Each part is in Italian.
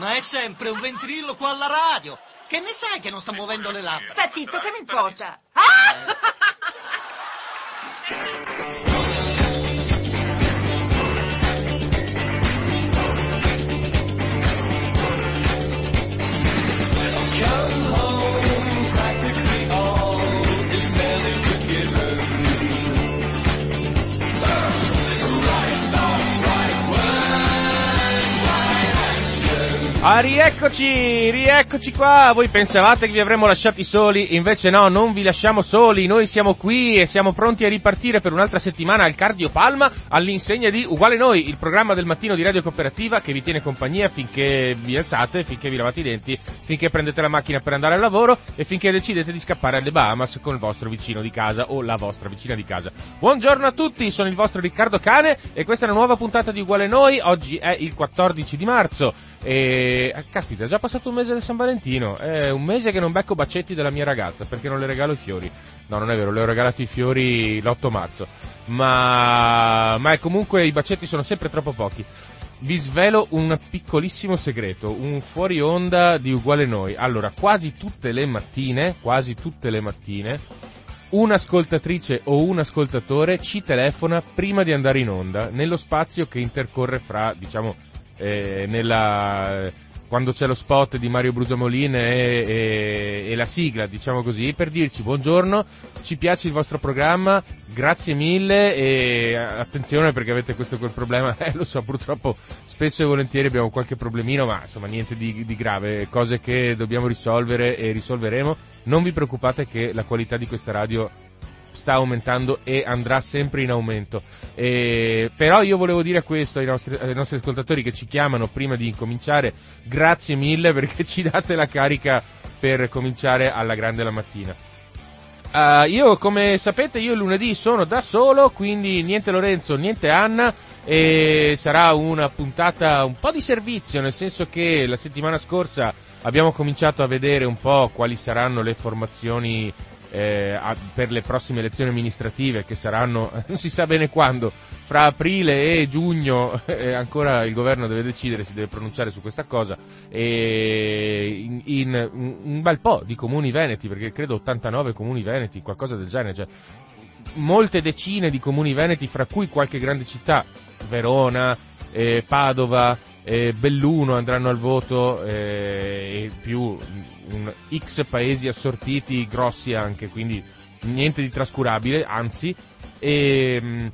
Ma è sempre un ventriloquo alla radio. Che ne sai che non sta muovendo le labbra? Sta zitto, che mi importa? Ah! Ah, rieccoci, rieccoci qua. Voi pensavate che vi avremmo lasciati soli, invece no, non vi lasciamo soli. Noi siamo qui e siamo pronti a ripartire per un'altra settimana al Cardio Palma all'insegna di Uguale Noi, il programma del mattino di Radio Cooperativa che vi tiene compagnia finché vi alzate, finché vi lavate i denti, finché prendete la macchina per andare al lavoro e finché decidete di scappare alle Bahamas con il vostro vicino di casa o la vostra vicina di casa. Buongiorno a tutti, sono il vostro Riccardo Cane e questa è una nuova puntata di Uguale Noi. Oggi è il 14 di marzo e caspita, è già passato un mese del San Valentino. È un mese che non becco bacetti della mia ragazza perché non le regalo i fiori. No, non è vero, le ho regalati i fiori l'8 marzo. Ma, ma comunque i bacetti sono sempre troppo pochi. Vi svelo un piccolissimo segreto, un fuori onda di uguale noi. Allora, quasi tutte le mattine, quasi tutte le mattine, un'ascoltatrice o un ascoltatore ci telefona prima di andare in onda, nello spazio che intercorre fra, diciamo, eh, nella, quando c'è lo spot di Mario Brusamolin e, e, e, la sigla, diciamo così, per dirci buongiorno, ci piace il vostro programma, grazie mille e attenzione perché avete questo quel problema, eh, lo so, purtroppo spesso e volentieri abbiamo qualche problemino, ma insomma niente di, di grave, cose che dobbiamo risolvere e risolveremo. Non vi preoccupate che la qualità di questa radio sta aumentando e andrà sempre in aumento. E, però io volevo dire questo ai nostri, ai nostri, ascoltatori che ci chiamano prima di incominciare, grazie mille perché ci date la carica per cominciare alla grande la mattina. Uh, io come sapete io lunedì sono da solo, quindi niente Lorenzo, niente Anna e sarà una puntata un po' di servizio, nel senso che la settimana scorsa abbiamo cominciato a vedere un po' quali saranno le formazioni eh, a, per le prossime elezioni amministrative che saranno non si sa bene quando, fra aprile e giugno eh, ancora il governo deve decidere, si deve pronunciare su questa cosa e in, in un bel po' di comuni veneti, perché credo 89 comuni veneti, qualcosa del genere, cioè molte decine di comuni veneti, fra cui qualche grande città, Verona, eh, Padova, eh, Belluno andranno al voto eh, e più un X paesi assortiti, grossi anche, quindi niente di trascurabile, anzi. E, mh,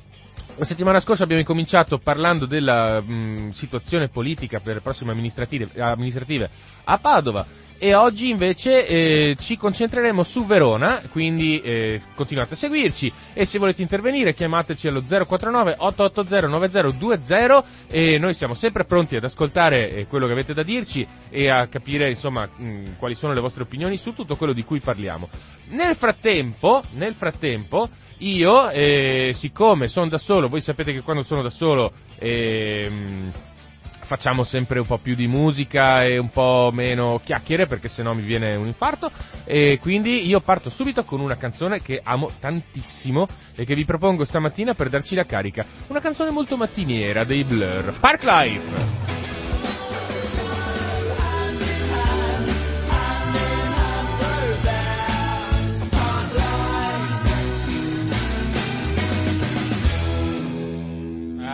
la settimana scorsa abbiamo incominciato parlando della mh, situazione politica per le prossime amministrative, amministrative a Padova e oggi invece eh, ci concentreremo su Verona, quindi eh, continuate a seguirci e se volete intervenire chiamateci allo 049 880 9020 e noi siamo sempre pronti ad ascoltare eh, quello che avete da dirci e a capire insomma mh, quali sono le vostre opinioni su tutto quello di cui parliamo. Nel frattempo, nel frattempo io, eh, siccome sono da solo, voi sapete che quando sono da solo ehm, facciamo sempre un po' più di musica e un po' meno chiacchiere perché sennò mi viene un infarto e quindi io parto subito con una canzone che amo tantissimo e che vi propongo stamattina per darci la carica. Una canzone molto mattiniera dei Blur. Park Life!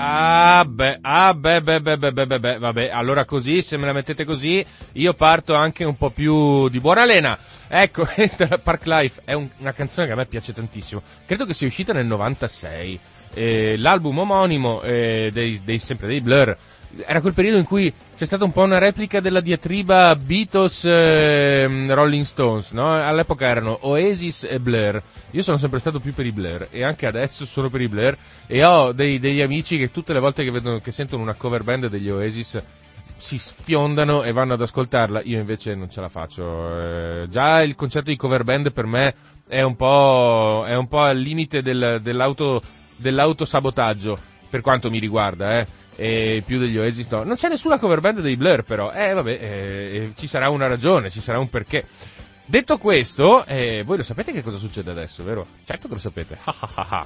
Ah beh, ah beh, beh, beh, beh, beh, beh, vabbè, allora così, se me la mettete così, io parto anche un po' più di buona lena. Ecco, questa Park Life è un, una canzone che a me piace tantissimo. Credo che sia uscita nel 96. Eh, l'album omonimo eh, dei, dei, sempre dei Blur era quel periodo in cui c'è stata un po' una replica della diatriba Beatles eh, Rolling Stones, no? All'epoca erano Oasis e Blair. Io sono sempre stato più per i Blair e anche adesso sono per i Blair e ho dei, degli amici che tutte le volte che, vedono, che sentono una cover band degli Oasis si sfiondano e vanno ad ascoltarla, io invece non ce la faccio. Eh, già il concetto di cover band per me è un po', è un po al limite del, dell'auto, dell'autosabotaggio, per quanto mi riguarda, eh e più degli Oasis no. Non c'è nessuna cover band dei Blur però, eh vabbè, eh, ci sarà una ragione, ci sarà un perché. Detto questo, eh, voi lo sapete che cosa succede adesso, vero? Certo che lo sapete.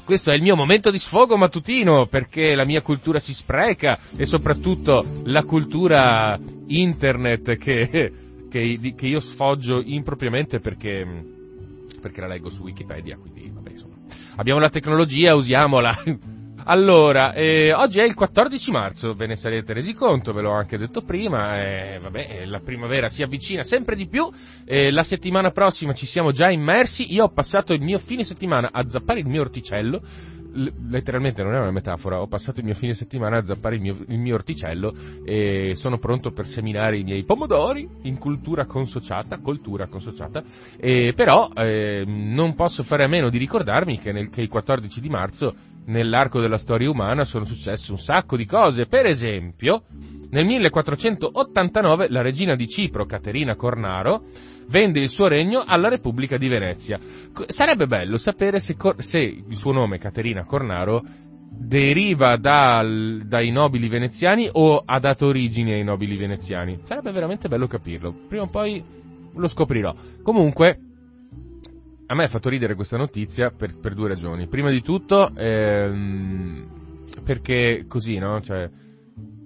questo è il mio momento di sfogo mattutino perché la mia cultura si spreca e soprattutto la cultura internet che, che, che io sfoggio impropriamente perché, perché la leggo su Wikipedia, quindi vabbè insomma. Abbiamo la tecnologia, usiamola. Allora, eh, oggi è il 14 marzo, ve ne sarete resi conto, ve l'ho anche detto prima, eh, vabbè, la primavera si avvicina sempre di più, eh, la settimana prossima ci siamo già immersi, io ho passato il mio fine settimana a zappare il mio orticello, letteralmente non è una metafora, ho passato il mio fine settimana a zappare il mio, il mio orticello e sono pronto per seminare i miei pomodori in cultura consociata, cultura consociata, e però eh, non posso fare a meno di ricordarmi che, nel, che il 14 di marzo nell'arco della storia umana sono successe un sacco di cose. Per esempio, nel 1489 la regina di Cipro, Caterina Cornaro, vende il suo regno alla Repubblica di Venezia. Sarebbe bello sapere se, se il suo nome, Caterina Cornaro, deriva dal, dai nobili veneziani o ha dato origine ai nobili veneziani. Sarebbe veramente bello capirlo. Prima o poi lo scoprirò. Comunque, a me ha fatto ridere questa notizia per, per due ragioni. Prima di tutto, ehm, perché così, no? Cioè,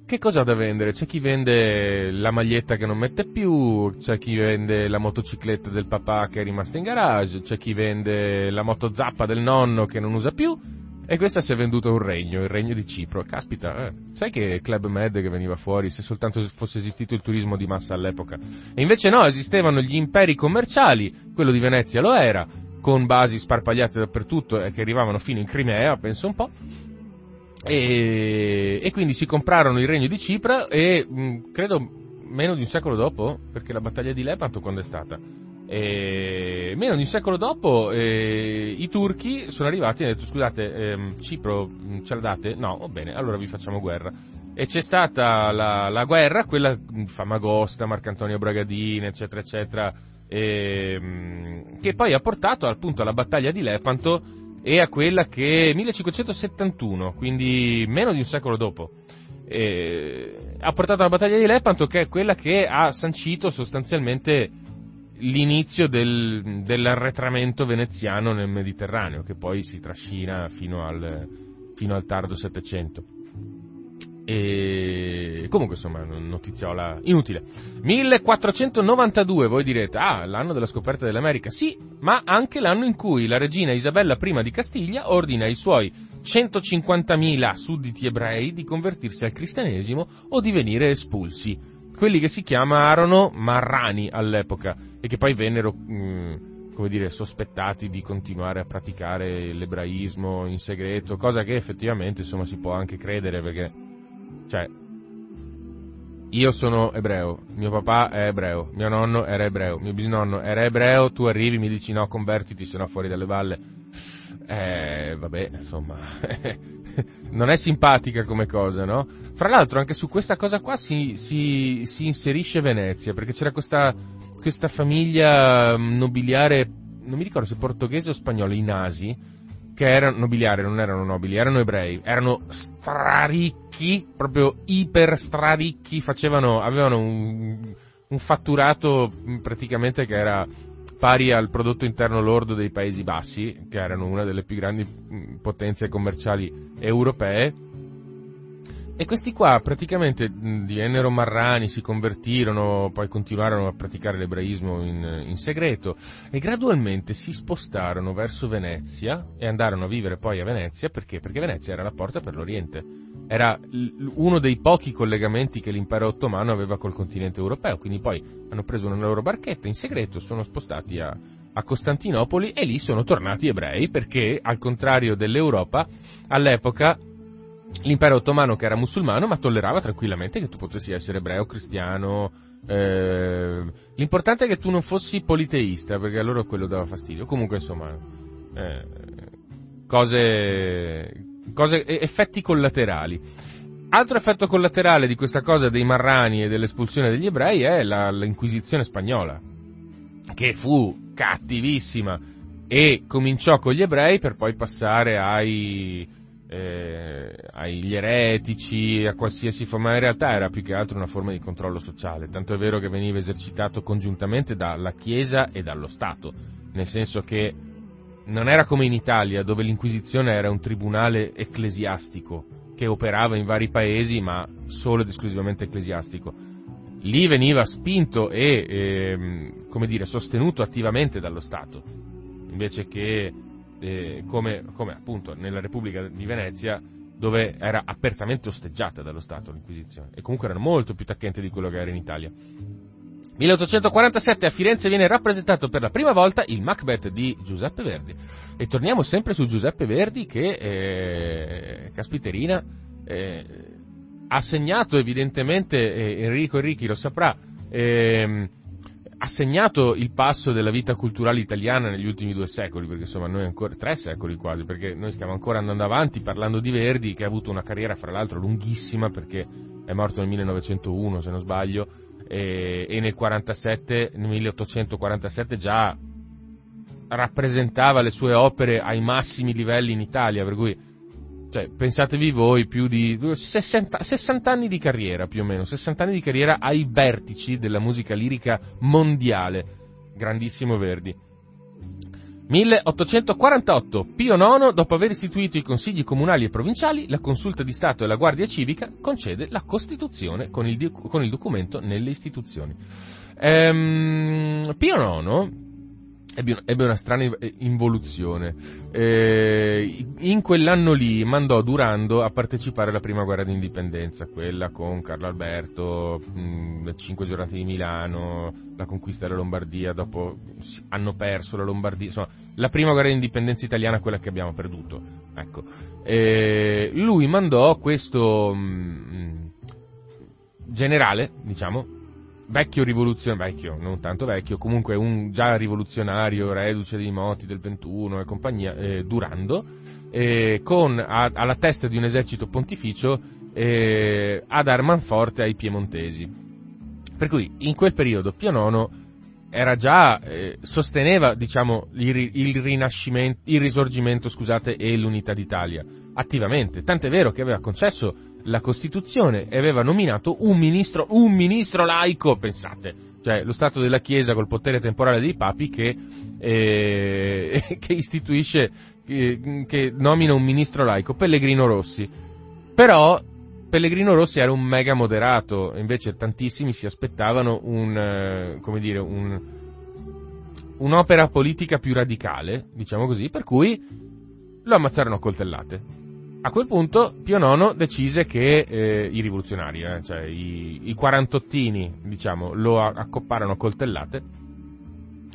che cosa ha da vendere? C'è chi vende la maglietta che non mette più, c'è chi vende la motocicletta del papà che è rimasta in garage, c'è chi vende la moto zappa del nonno che non usa più, e questa si è venduta un regno, il regno di Cipro. Caspita, eh, sai che Club Med che veniva fuori se soltanto fosse esistito il turismo di massa all'epoca? E invece no, esistevano gli imperi commerciali, quello di Venezia lo era, con basi sparpagliate dappertutto e che arrivavano fino in Crimea, penso un po'. E, e quindi si comprarono il regno di Cipro e mh, credo meno di un secolo dopo, perché la battaglia di Lepanto quando è stata? E meno di un secolo dopo eh, i turchi sono arrivati e hanno detto scusate ehm, Cipro ce la date? No, va bene, allora vi facciamo guerra. E c'è stata la, la guerra, quella Famagosta, Marcantonio Bragadini, eccetera, eccetera, e, che poi ha portato appunto alla battaglia di Lepanto e a quella che 1571, quindi meno di un secolo dopo, eh, ha portato alla battaglia di Lepanto che è quella che ha sancito sostanzialmente l'inizio del, dell'arretramento veneziano nel Mediterraneo, che poi si trascina fino al, fino al tardo Settecento. E comunque insomma, notiziola inutile. 1492, voi direte, ah, l'anno della scoperta dell'America. Sì, ma anche l'anno in cui la regina Isabella I di Castiglia ordina ai suoi 150.000 sudditi ebrei di convertirsi al cristianesimo o di venire espulsi quelli che si chiamarono marrani all'epoca e che poi vennero, mh, mm, come dire, sospettati di continuare a praticare l'ebraismo in segreto, cosa che effettivamente insomma si può anche credere perché, cioè, io sono ebreo, mio papà è ebreo, mio nonno era ebreo, mio bisnonno era ebreo, tu arrivi mi dici no, convertiti, se fuori dalle valle. Eh, vabbè, insomma, non è simpatica come cosa, no? Fra l'altro anche su questa cosa qua si, si, si inserisce Venezia, perché c'era questa, questa, famiglia mm, nobiliare, non mi ricordo se portoghese o spagnola, i Nasi, che erano nobiliari, non erano nobili, erano ebrei, erano straricchi, proprio iper straricchi, facevano, avevano un, un fatturato mm, praticamente che era pari al prodotto interno lordo dei Paesi Bassi, che erano una delle più grandi mm, potenze commerciali europee, e questi qua praticamente divennero marrani, si convertirono, poi continuarono a praticare l'ebraismo in, in, segreto e gradualmente si spostarono verso Venezia e andarono a vivere poi a Venezia perché? Perché Venezia era la porta per l'Oriente. Era uno dei pochi collegamenti che l'impero ottomano aveva col continente europeo, quindi poi hanno preso una loro barchetta in segreto, sono spostati a, a Costantinopoli e lì sono tornati ebrei perché, al contrario dell'Europa, all'epoca l'impero ottomano che era musulmano ma tollerava tranquillamente che tu potessi essere ebreo, cristiano. Eh, l'importante è che tu non fossi politeista perché a loro quello dava fastidio. Comunque insomma, eh, cose, cose, effetti collaterali. Altro effetto collaterale di questa cosa dei marrani e dell'espulsione degli ebrei è la, l'Inquisizione spagnola, che fu cattivissima e cominciò con gli ebrei per poi passare ai, eh, agli eretici, a qualsiasi forma, ma in realtà era più che altro una forma di controllo sociale, tanto è vero che veniva esercitato congiuntamente dalla Chiesa e dallo Stato, nel senso che non era come in Italia dove l'Inquisizione era un tribunale ecclesiastico che operava in vari paesi ma solo ed esclusivamente ecclesiastico. Lì veniva spinto e, ehm, come dire, sostenuto attivamente dallo Stato, invece che eh, come, come, appunto nella Repubblica di Venezia dove era apertamente osteggiata dallo Stato l'Inquisizione e comunque era molto più tacchente di quello che era in Italia. 1847 a Firenze viene rappresentato per la prima volta il Macbeth di Giuseppe Verdi. E torniamo sempre su Giuseppe Verdi che, eh, caspiterina, eh, ha segnato evidentemente, eh, Enrico Enrichi lo saprà, ehm, ha segnato il passo della vita culturale italiana negli ultimi due secoli, perché insomma noi ancora, tre secoli quasi, perché noi stiamo ancora andando avanti parlando di Verdi, che ha avuto una carriera fra l'altro lunghissima, perché è morto nel 1901 se non sbaglio, e, e nel 47, nel 1847 già rappresentava le sue opere ai massimi livelli in Italia, per cui cioè, pensatevi voi più di 60, 60, anni di carriera più o meno, 60 anni di carriera ai vertici della musica lirica mondiale. Grandissimo Verdi. 1848. Pio IX, dopo aver istituito i consigli comunali e provinciali, la consulta di Stato e la Guardia Civica, concede la Costituzione con il, con il documento nelle istituzioni. Ehm, Pio IX ebbe una strana involuzione. Eh, in quell'anno lì mandò Durando a partecipare alla prima guerra d'indipendenza, quella con Carlo Alberto, mh, le cinque giornate di Milano, la conquista della Lombardia, dopo hanno perso la Lombardia, insomma, la prima guerra d'indipendenza italiana quella che abbiamo perduto. Ecco. Eh, lui mandò questo mh, generale, diciamo, vecchio rivoluzionario, vecchio, non tanto vecchio, comunque un già rivoluzionario, reduce dei moti del 21 e compagnia, eh, Durando, eh, con a, alla testa di un esercito pontificio eh, a dar manforte ai piemontesi. Per cui in quel periodo Pio IX era già, eh, sosteneva diciamo, il, il, il risorgimento scusate, e l'unità d'Italia attivamente, tant'è vero che aveva concesso la Costituzione e aveva nominato un ministro, un ministro laico, pensate, cioè lo Stato della Chiesa col potere temporale dei papi che, eh, che istituisce, eh, che nomina un ministro laico, Pellegrino Rossi. Però Pellegrino Rossi era un mega moderato, invece tantissimi si aspettavano un, eh, come dire, un, un'opera politica più radicale, diciamo così, per cui lo ammazzarono a coltellate. A quel punto Pio IX decise che eh, i rivoluzionari, eh, cioè i, i quarantottini, diciamo, lo accopparono a coltellate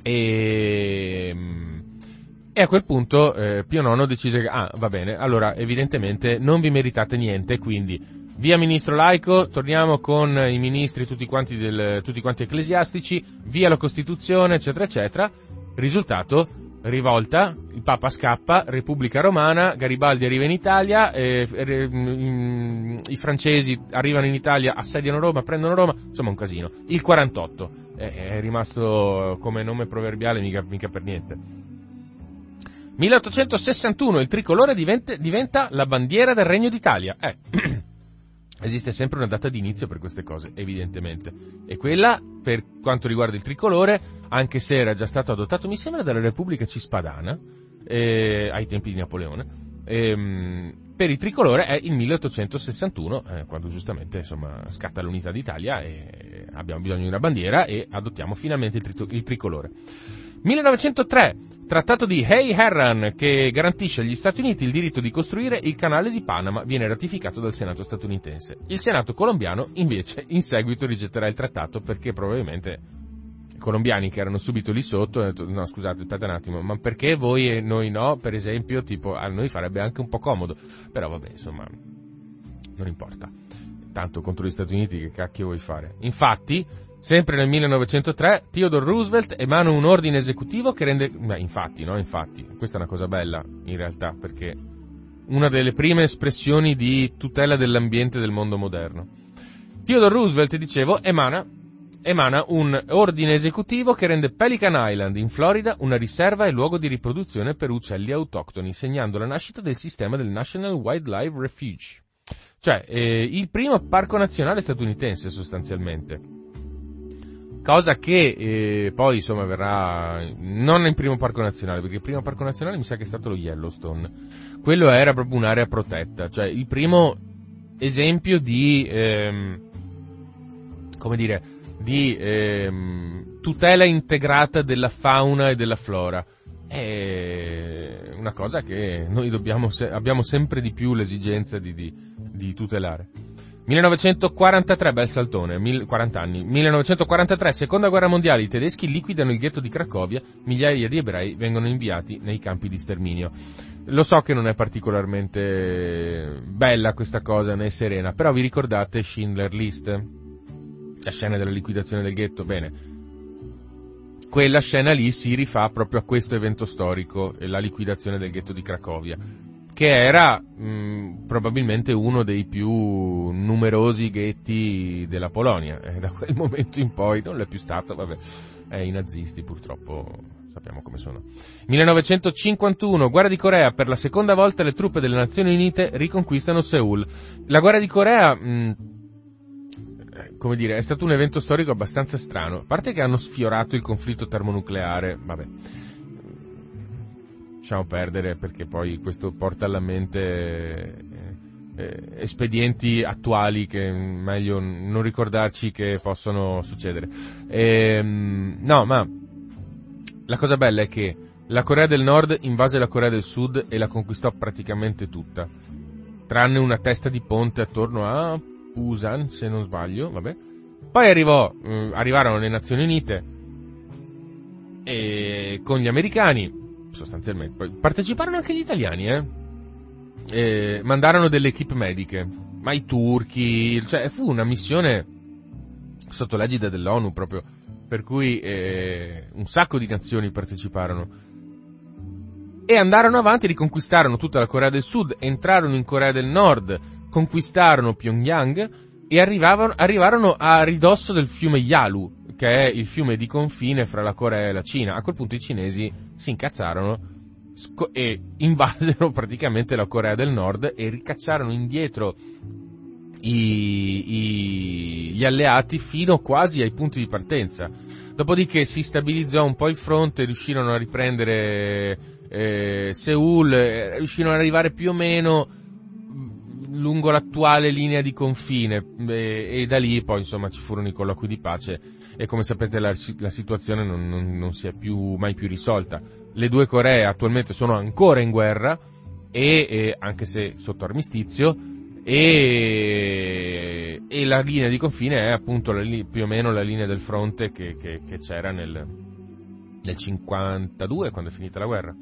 e, e a quel punto eh, Pio IX decise che, ah, va bene, allora evidentemente non vi meritate niente, quindi via ministro laico, torniamo con i ministri tutti quanti, del, tutti quanti ecclesiastici, via la Costituzione, eccetera, eccetera. Risultato, rivolta, il Papa scappa, Repubblica Romana, Garibaldi arriva in Italia, eh, mm, i francesi arrivano in Italia, assediano Roma, prendono Roma, insomma un casino. Il 48 eh, è rimasto come nome proverbiale mica, mica per niente. 1861 il tricolore diventa, diventa la bandiera del Regno d'Italia. Eh. Esiste sempre una data di inizio per queste cose, evidentemente. E quella, per quanto riguarda il tricolore, anche se era già stato adottato, mi sembra, dalla Repubblica Cispadana, eh, ai tempi di Napoleone, ehm, per il tricolore è il 1861, eh, quando giustamente insomma, scatta l'unità d'Italia e abbiamo bisogno di una bandiera e adottiamo finalmente il, tri- il tricolore. 1903, Trattato di Hey Herran che garantisce agli Stati Uniti il diritto di costruire il canale di Panama viene ratificato dal Senato statunitense. Il Senato colombiano invece in seguito rigetterà il trattato perché probabilmente i colombiani che erano subito lì sotto hanno detto no scusate aspetta un attimo ma perché voi e noi no? Per esempio tipo a noi farebbe anche un po' comodo. Però vabbè insomma non importa. Tanto contro gli Stati Uniti che cacchio vuoi fare? Infatti Sempre nel 1903 Theodore Roosevelt emana un ordine esecutivo che rende... Beh, infatti, no? Infatti, questa è una cosa bella in realtà perché una delle prime espressioni di tutela dell'ambiente del mondo moderno. Theodore Roosevelt, dicevo, emana emana un ordine esecutivo che rende Pelican Island in Florida una riserva e luogo di riproduzione per uccelli autoctoni, segnando la nascita del sistema del National Wildlife Refuge. Cioè, eh, il primo parco nazionale statunitense sostanzialmente. Cosa che eh, poi insomma verrà non il primo parco nazionale, perché il primo parco nazionale mi sa che è stato lo Yellowstone. Quello era proprio un'area protetta, cioè il primo esempio di ehm, come dire, di ehm, tutela integrata della fauna e della flora. È una cosa che noi dobbiamo, abbiamo sempre di più l'esigenza di, di, di tutelare. 1943, bel saltone, 40 anni. 1943, seconda guerra mondiale, i tedeschi liquidano il ghetto di Cracovia, migliaia di ebrei vengono inviati nei campi di sterminio. Lo so che non è particolarmente bella questa cosa né serena, però vi ricordate Schindler List? La scena della liquidazione del ghetto? Bene. Quella scena lì si rifà proprio a questo evento storico, la liquidazione del ghetto di Cracovia che era mh, probabilmente uno dei più numerosi ghetti della Polonia. E da quel momento in poi non l'è più stato, vabbè, eh, i nazisti purtroppo sappiamo come sono. 1951, guerra di Corea, per la seconda volta le truppe delle Nazioni Unite riconquistano Seoul. La guerra di Corea, mh, come dire, è stato un evento storico abbastanza strano, a parte che hanno sfiorato il conflitto termonucleare, vabbè lasciamo perdere perché poi questo porta alla mente eh, eh, espedienti attuali che meglio non ricordarci che possono succedere. Ehm, no, ma la cosa bella è che la Corea del Nord invase la Corea del Sud e la conquistò praticamente tutta, tranne una testa di ponte attorno a Busan, se non sbaglio, vabbè. Poi arrivò, eh, arrivarono le Nazioni Unite e con gli americani sostanzialmente. Parteciparono anche gli italiani, eh? E mandarono delle equip mediche, ma i turchi, cioè fu una missione sotto l'egida dell'ONU proprio, per cui eh, un sacco di nazioni parteciparono. E andarono avanti, riconquistarono tutta la Corea del Sud, entrarono in Corea del Nord, conquistarono Pyongyang e arrivarono a ridosso del fiume Yalu, che è il fiume di confine fra la Corea e la Cina. A quel punto i cinesi si incazzarono e invasero praticamente la Corea del Nord e ricacciarono indietro i, i, gli alleati fino quasi ai punti di partenza. Dopodiché si stabilizzò un po' il fronte, riuscirono a riprendere eh, Seoul, eh, riuscirono ad arrivare più o meno lungo l'attuale linea di confine e, e da lì poi insomma ci furono i colloqui di pace e come sapete la, la situazione non, non, non, si è più, mai più risolta. Le due Coree attualmente sono ancora in guerra, e, e anche se sotto armistizio, e, e, la linea di confine è appunto la, più o meno la linea del fronte che, che, che c'era nel, nel 52 quando è finita la guerra.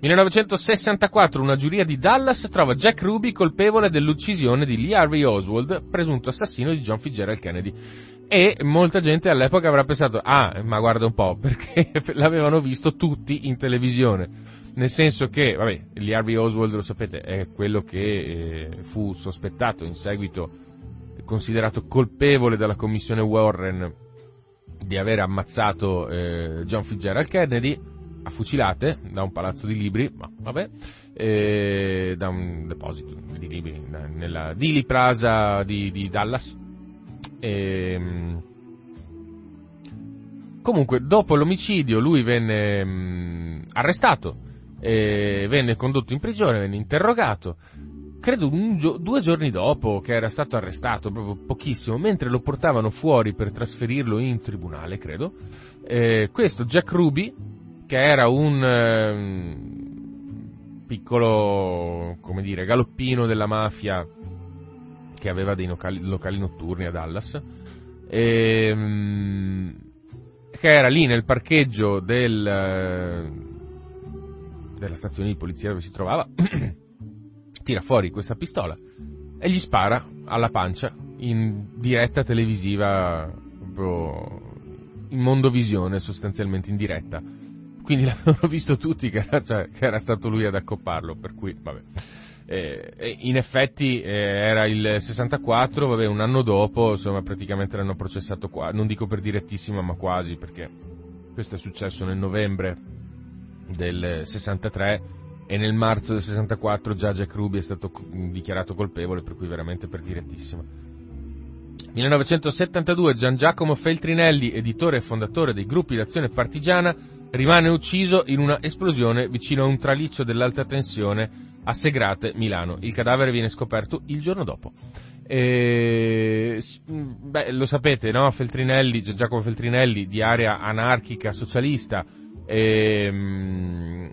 1964 una giuria di Dallas trova Jack Ruby colpevole dell'uccisione di Lee Harvey Oswald, presunto assassino di John Fitzgerald Kennedy. E molta gente all'epoca avrà pensato, ah, ma guarda un po', perché l'avevano visto tutti in televisione. Nel senso che, vabbè, Lee Harvey Oswald, lo sapete, è quello che eh, fu sospettato in seguito, considerato colpevole dalla commissione Warren di aver ammazzato eh, John Fitzgerald Kennedy, a fucilate da un palazzo di libri, ma vabbè, eh, da un deposito di libri nella Dili Plaza di, di Dallas, e, ehm, comunque, dopo l'omicidio, lui venne mh, mm, arrestato, venne condotto in prigione, venne interrogato. Credo gio- due giorni dopo che era stato arrestato, proprio pochissimo, mentre lo portavano fuori per trasferirlo in tribunale, credo. Eh, questo Jack Ruby, che era un eh, piccolo, come dire, galoppino della mafia che aveva dei locali, locali notturni a Dallas, e, ehm, che era lì nel parcheggio del, della stazione di polizia dove si trovava, tira fuori questa pistola e gli spara alla pancia in diretta televisiva, proprio in mondovisione sostanzialmente in diretta. Quindi l'avevano visto tutti che era, cioè, che era stato lui ad accopparlo, per cui vabbè. Eh, in effetti eh, era il 64, vabbè, un anno dopo, insomma, praticamente l'hanno processato qua, non dico per direttissima, ma quasi, perché questo è successo nel novembre del 63 e nel marzo del 64 già Jack Ruby è stato dichiarato colpevole, per cui veramente per direttissima. 1972 Gian Giacomo Feltrinelli, editore e fondatore dei gruppi d'azione partigiana, rimane ucciso in una esplosione vicino a un traliccio dell'alta tensione a Segrate, Milano. Il cadavere viene scoperto il giorno dopo. E, beh, lo sapete, no? Feltrinelli, Giacomo Feltrinelli, di area anarchica socialista, ehm,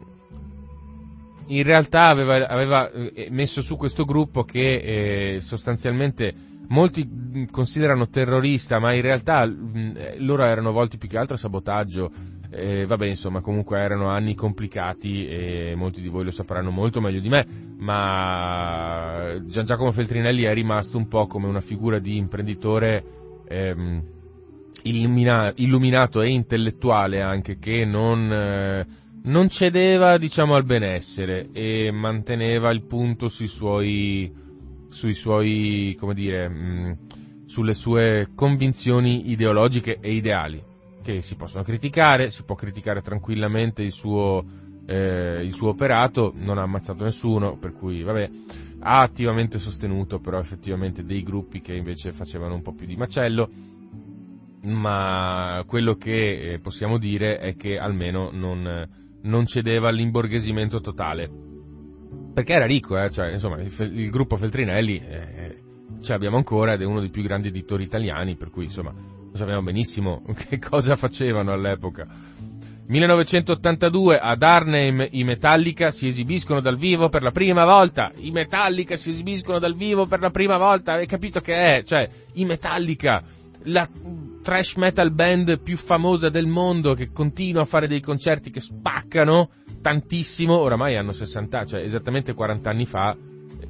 in realtà aveva, aveva, eh, messo su questo gruppo che eh, sostanzialmente molti considerano terrorista, ma in realtà mh, loro erano volti più che altro a sabotaggio eh, vabbè, insomma, comunque erano anni complicati e molti di voi lo sapranno molto meglio di me, ma Gian Giacomo Feltrinelli è rimasto un po' come una figura di imprenditore ehm, illumina- illuminato e intellettuale anche che non, eh, non cedeva, diciamo, al benessere e manteneva il punto sui suoi, sui suoi, come dire, mh, sulle sue convinzioni ideologiche e ideali che si possono criticare, si può criticare tranquillamente il suo, eh, il suo operato, non ha ammazzato nessuno, per cui vabbè, ha attivamente sostenuto però effettivamente dei gruppi che invece facevano un po' più di macello, ma quello che eh, possiamo dire è che almeno non, non cedeva all'imborghesimento totale. Perché era ricco, eh? cioè, insomma, il, il gruppo Feltrinelli eh, ce l'abbiamo ancora ed è uno dei più grandi editori italiani, per cui insomma sappiamo benissimo che cosa facevano all'epoca. 1982 ad Arnhem i Metallica si esibiscono dal vivo per la prima volta. I Metallica si esibiscono dal vivo per la prima volta. Hai capito che è? Cioè, i Metallica, la trash metal band più famosa del mondo che continua a fare dei concerti che spaccano tantissimo. Oramai hanno 60, cioè esattamente 40 anni fa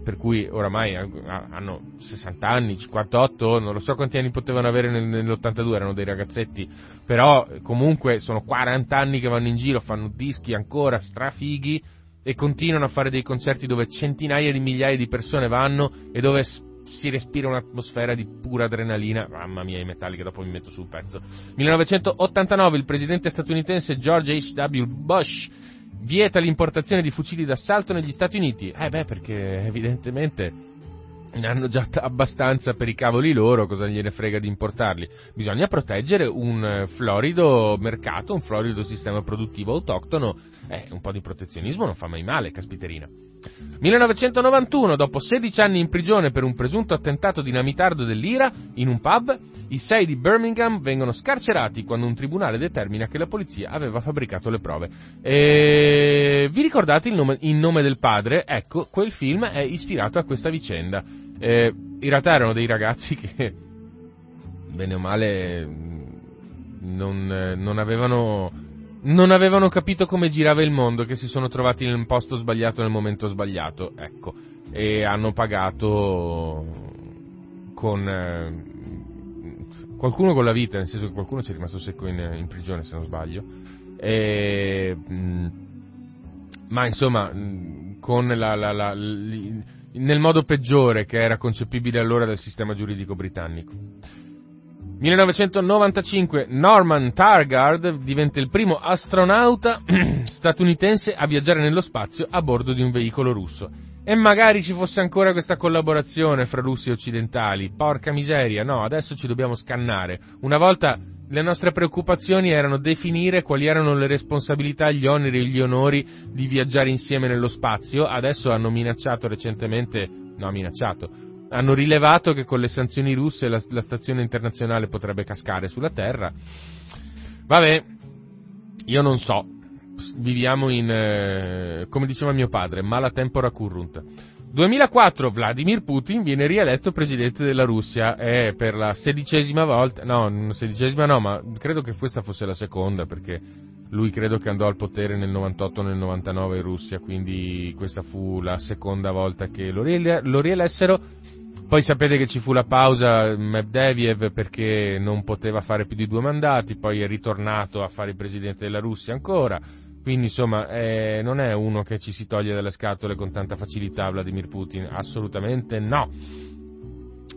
per cui oramai hanno 60 anni, 58, non lo so quanti anni potevano avere nell'82, erano dei ragazzetti, però comunque sono 40 anni che vanno in giro, fanno dischi ancora strafighi e continuano a fare dei concerti dove centinaia di migliaia di persone vanno e dove si respira un'atmosfera di pura adrenalina. Mamma mia, i metalli che dopo mi metto sul pezzo. 1989 il presidente statunitense George H.W. Bush vieta l'importazione di fucili d'assalto negli Stati Uniti. Eh beh, perché evidentemente ne hanno già abbastanza per i cavoli loro, cosa gliene frega di importarli? Bisogna proteggere un florido mercato, un florido sistema produttivo autoctono, eh, un po' di protezionismo non fa mai male, caspiterina. 1991, dopo 16 anni in prigione per un presunto attentato dinamitardo dell'Ira in un pub, i sei di Birmingham vengono scarcerati quando un tribunale determina che la polizia aveva fabbricato le prove. E... Vi ricordate il nome, in nome del padre? Ecco, quel film è ispirato a questa vicenda. Eh, in realtà erano dei ragazzi che, bene o male, non, non avevano non avevano capito come girava il mondo, che si sono trovati nel posto sbagliato nel momento sbagliato, ecco, e hanno pagato con eh, qualcuno con la vita, nel senso che qualcuno ci è rimasto secco in, in prigione, se non sbaglio, e, mh, mm, ma insomma, mh, mm, con la, la, la, li, nel modo peggiore che era concepibile allora dal sistema giuridico britannico. 1995 Norman Targard diventa il primo astronauta statunitense a viaggiare nello spazio a bordo di un veicolo russo. E magari ci fosse ancora questa collaborazione fra russi e occidentali. Porca miseria, no, adesso ci dobbiamo scannare. Una volta le nostre preoccupazioni erano definire quali erano le responsabilità, gli oneri e gli onori di viaggiare insieme nello spazio. Adesso hanno minacciato recentemente, no, minacciato, hanno rilevato che con le sanzioni russe la, la stazione internazionale potrebbe cascare sulla Terra. Vabbè, io non so. Viviamo in, eh, come diceva mio padre, mala tempora currunt. 2004 Vladimir Putin viene rieletto presidente della Russia e per la sedicesima volta, no, sedicesima no, ma credo che questa fosse la seconda perché lui credo che andò al potere nel 98 nel 99 in Russia, quindi questa fu la seconda volta che lo, rielessero poi sapete che ci fu la pausa Medvedev perché non poteva fare più di due mandati, poi è ritornato a fare il presidente della Russia ancora, Quindi insomma eh, non è uno che ci si toglie dalle scatole con tanta facilità Vladimir Putin, assolutamente no.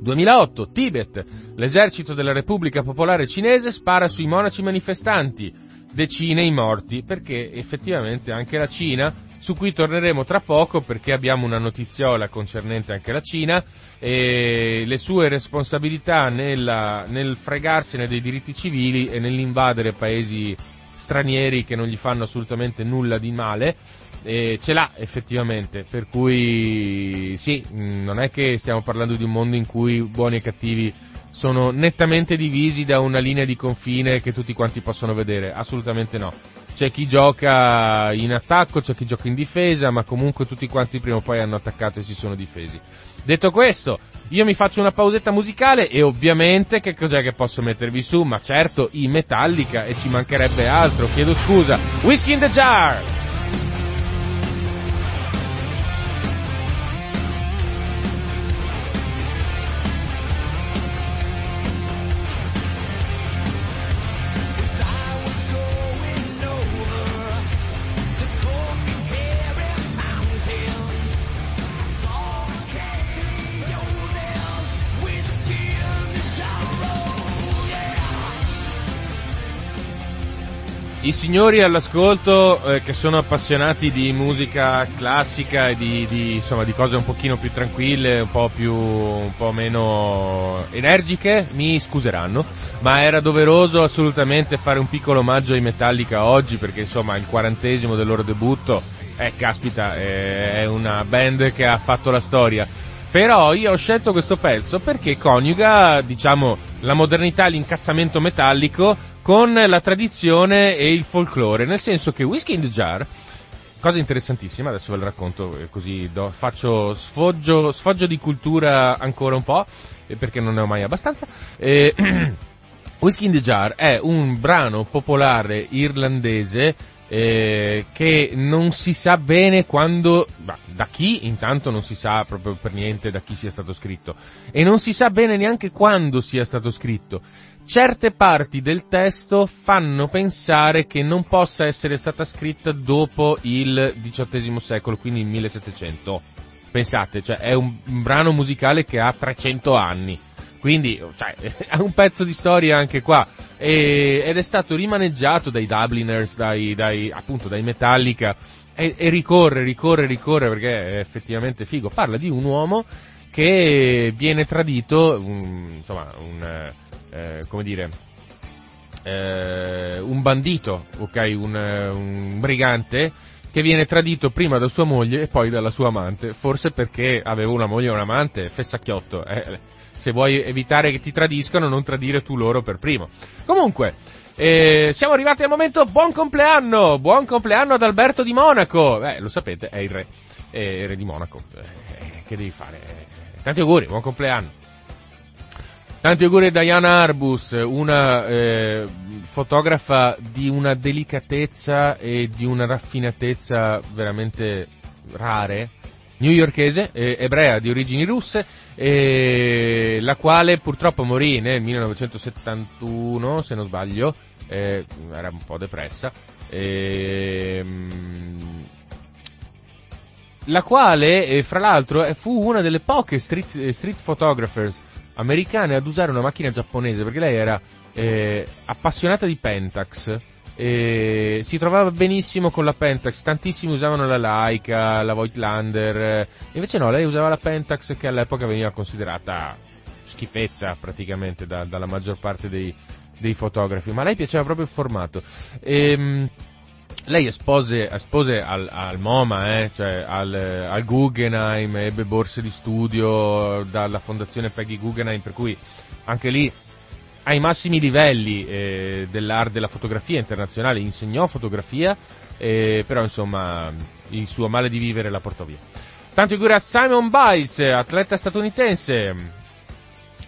2008, Tibet. L'esercito della Repubblica Popolare Cinese spara sui monaci manifestanti. Decine i morti, perché effettivamente anche la Cina, su cui torneremo tra poco perché abbiamo una notiziola concernente anche la Cina, e le sue responsabilità nella, nel fregarsene dei diritti civili e nell'invadere paesi stranieri che non gli fanno assolutamente nulla di male, eh, ce l'ha effettivamente, per cui sì, non è che stiamo parlando di un mondo in cui buoni e cattivi sono nettamente divisi da una linea di confine che tutti quanti possono vedere, assolutamente no. C'è chi gioca in attacco, c'è chi gioca in difesa, ma comunque tutti quanti prima o poi hanno attaccato e si sono difesi. Detto questo, io mi faccio una pausetta musicale e ovviamente che cos'è che posso mettervi su? Ma certo, i Metallica e ci mancherebbe altro, chiedo scusa. Whiskey in the Jar! I signori all'ascolto eh, che sono appassionati di musica classica e di, di, insomma, di, cose un pochino più tranquille, un po' più, un po' meno energiche, mi scuseranno, ma era doveroso assolutamente fare un piccolo omaggio ai Metallica oggi perché insomma il quarantesimo del loro debutto, eh caspita, è una band che ha fatto la storia. Però io ho scelto questo pezzo perché coniuga, diciamo, la modernità e l'incazzamento metallico con la tradizione e il folklore, nel senso che Whiskey in the Jar, cosa interessantissima, adesso ve la racconto eh, così do, faccio sfoggio, sfoggio, di cultura ancora un po', eh, perché non ne ho mai abbastanza. Eh, Whiskey in the Jar è un brano popolare irlandese eh, che non si sa bene quando, bah, da chi intanto non si sa proprio per niente da chi sia stato scritto e non si sa bene neanche quando sia stato scritto. Certe parti del testo fanno pensare che non possa essere stata scritta dopo il XVIII secolo, quindi il 1700. Pensate, cioè è un, un brano musicale che ha 300 anni quindi, cioè, è un pezzo di storia anche qua. E, ed è stato rimaneggiato dai Dubliners, dai, dai, appunto, dai Metallica. E, e, ricorre, ricorre, ricorre perché è effettivamente figo. Parla di un uomo che viene tradito, un, insomma, un, eh, come dire, eh, un bandito, ok, un, un brigante che viene tradito prima da sua moglie e poi dalla sua amante, forse perché aveva una moglie e un amante, fessacchiotto, eh, se vuoi evitare che ti tradiscano, non tradire tu loro per primo. Comunque, eh, siamo arrivati al momento buon compleanno, buon compleanno ad Alberto di Monaco. Eh, lo sapete, è il re, è il re di Monaco. Eh, che devi fare? Tanti auguri, buon compleanno. Tanti auguri a Diana Arbus, una eh, fotografa di una delicatezza e di una raffinatezza veramente rare, newyorkese, eh, ebrea di origini russe, eh, la quale purtroppo morì nel 1971, se non sbaglio, eh, era un po' depressa, ehm, la quale, eh, fra l'altro, eh, fu una delle poche street, eh, street photographers americane ad usare una macchina giapponese, perché lei era eh, appassionata di Pentax, e si trovava benissimo con la Pentax, tantissimi usavano la Leica, la Voigtlander, invece no, lei usava la Pentax che all'epoca veniva considerata schifezza praticamente da, dalla maggior parte dei, dei, fotografi, ma a lei piaceva proprio il formato. Ehm, lei espose, espose al, al, MoMA, eh, cioè al, al, Guggenheim, ebbe borse di studio dalla fondazione Peggy Guggenheim, per cui anche lì ai massimi livelli eh, dell'arte della fotografia internazionale, insegnò fotografia, eh, però insomma il suo male di vivere la portò via. Tanti auguri a Simon Biles, atleta statunitense.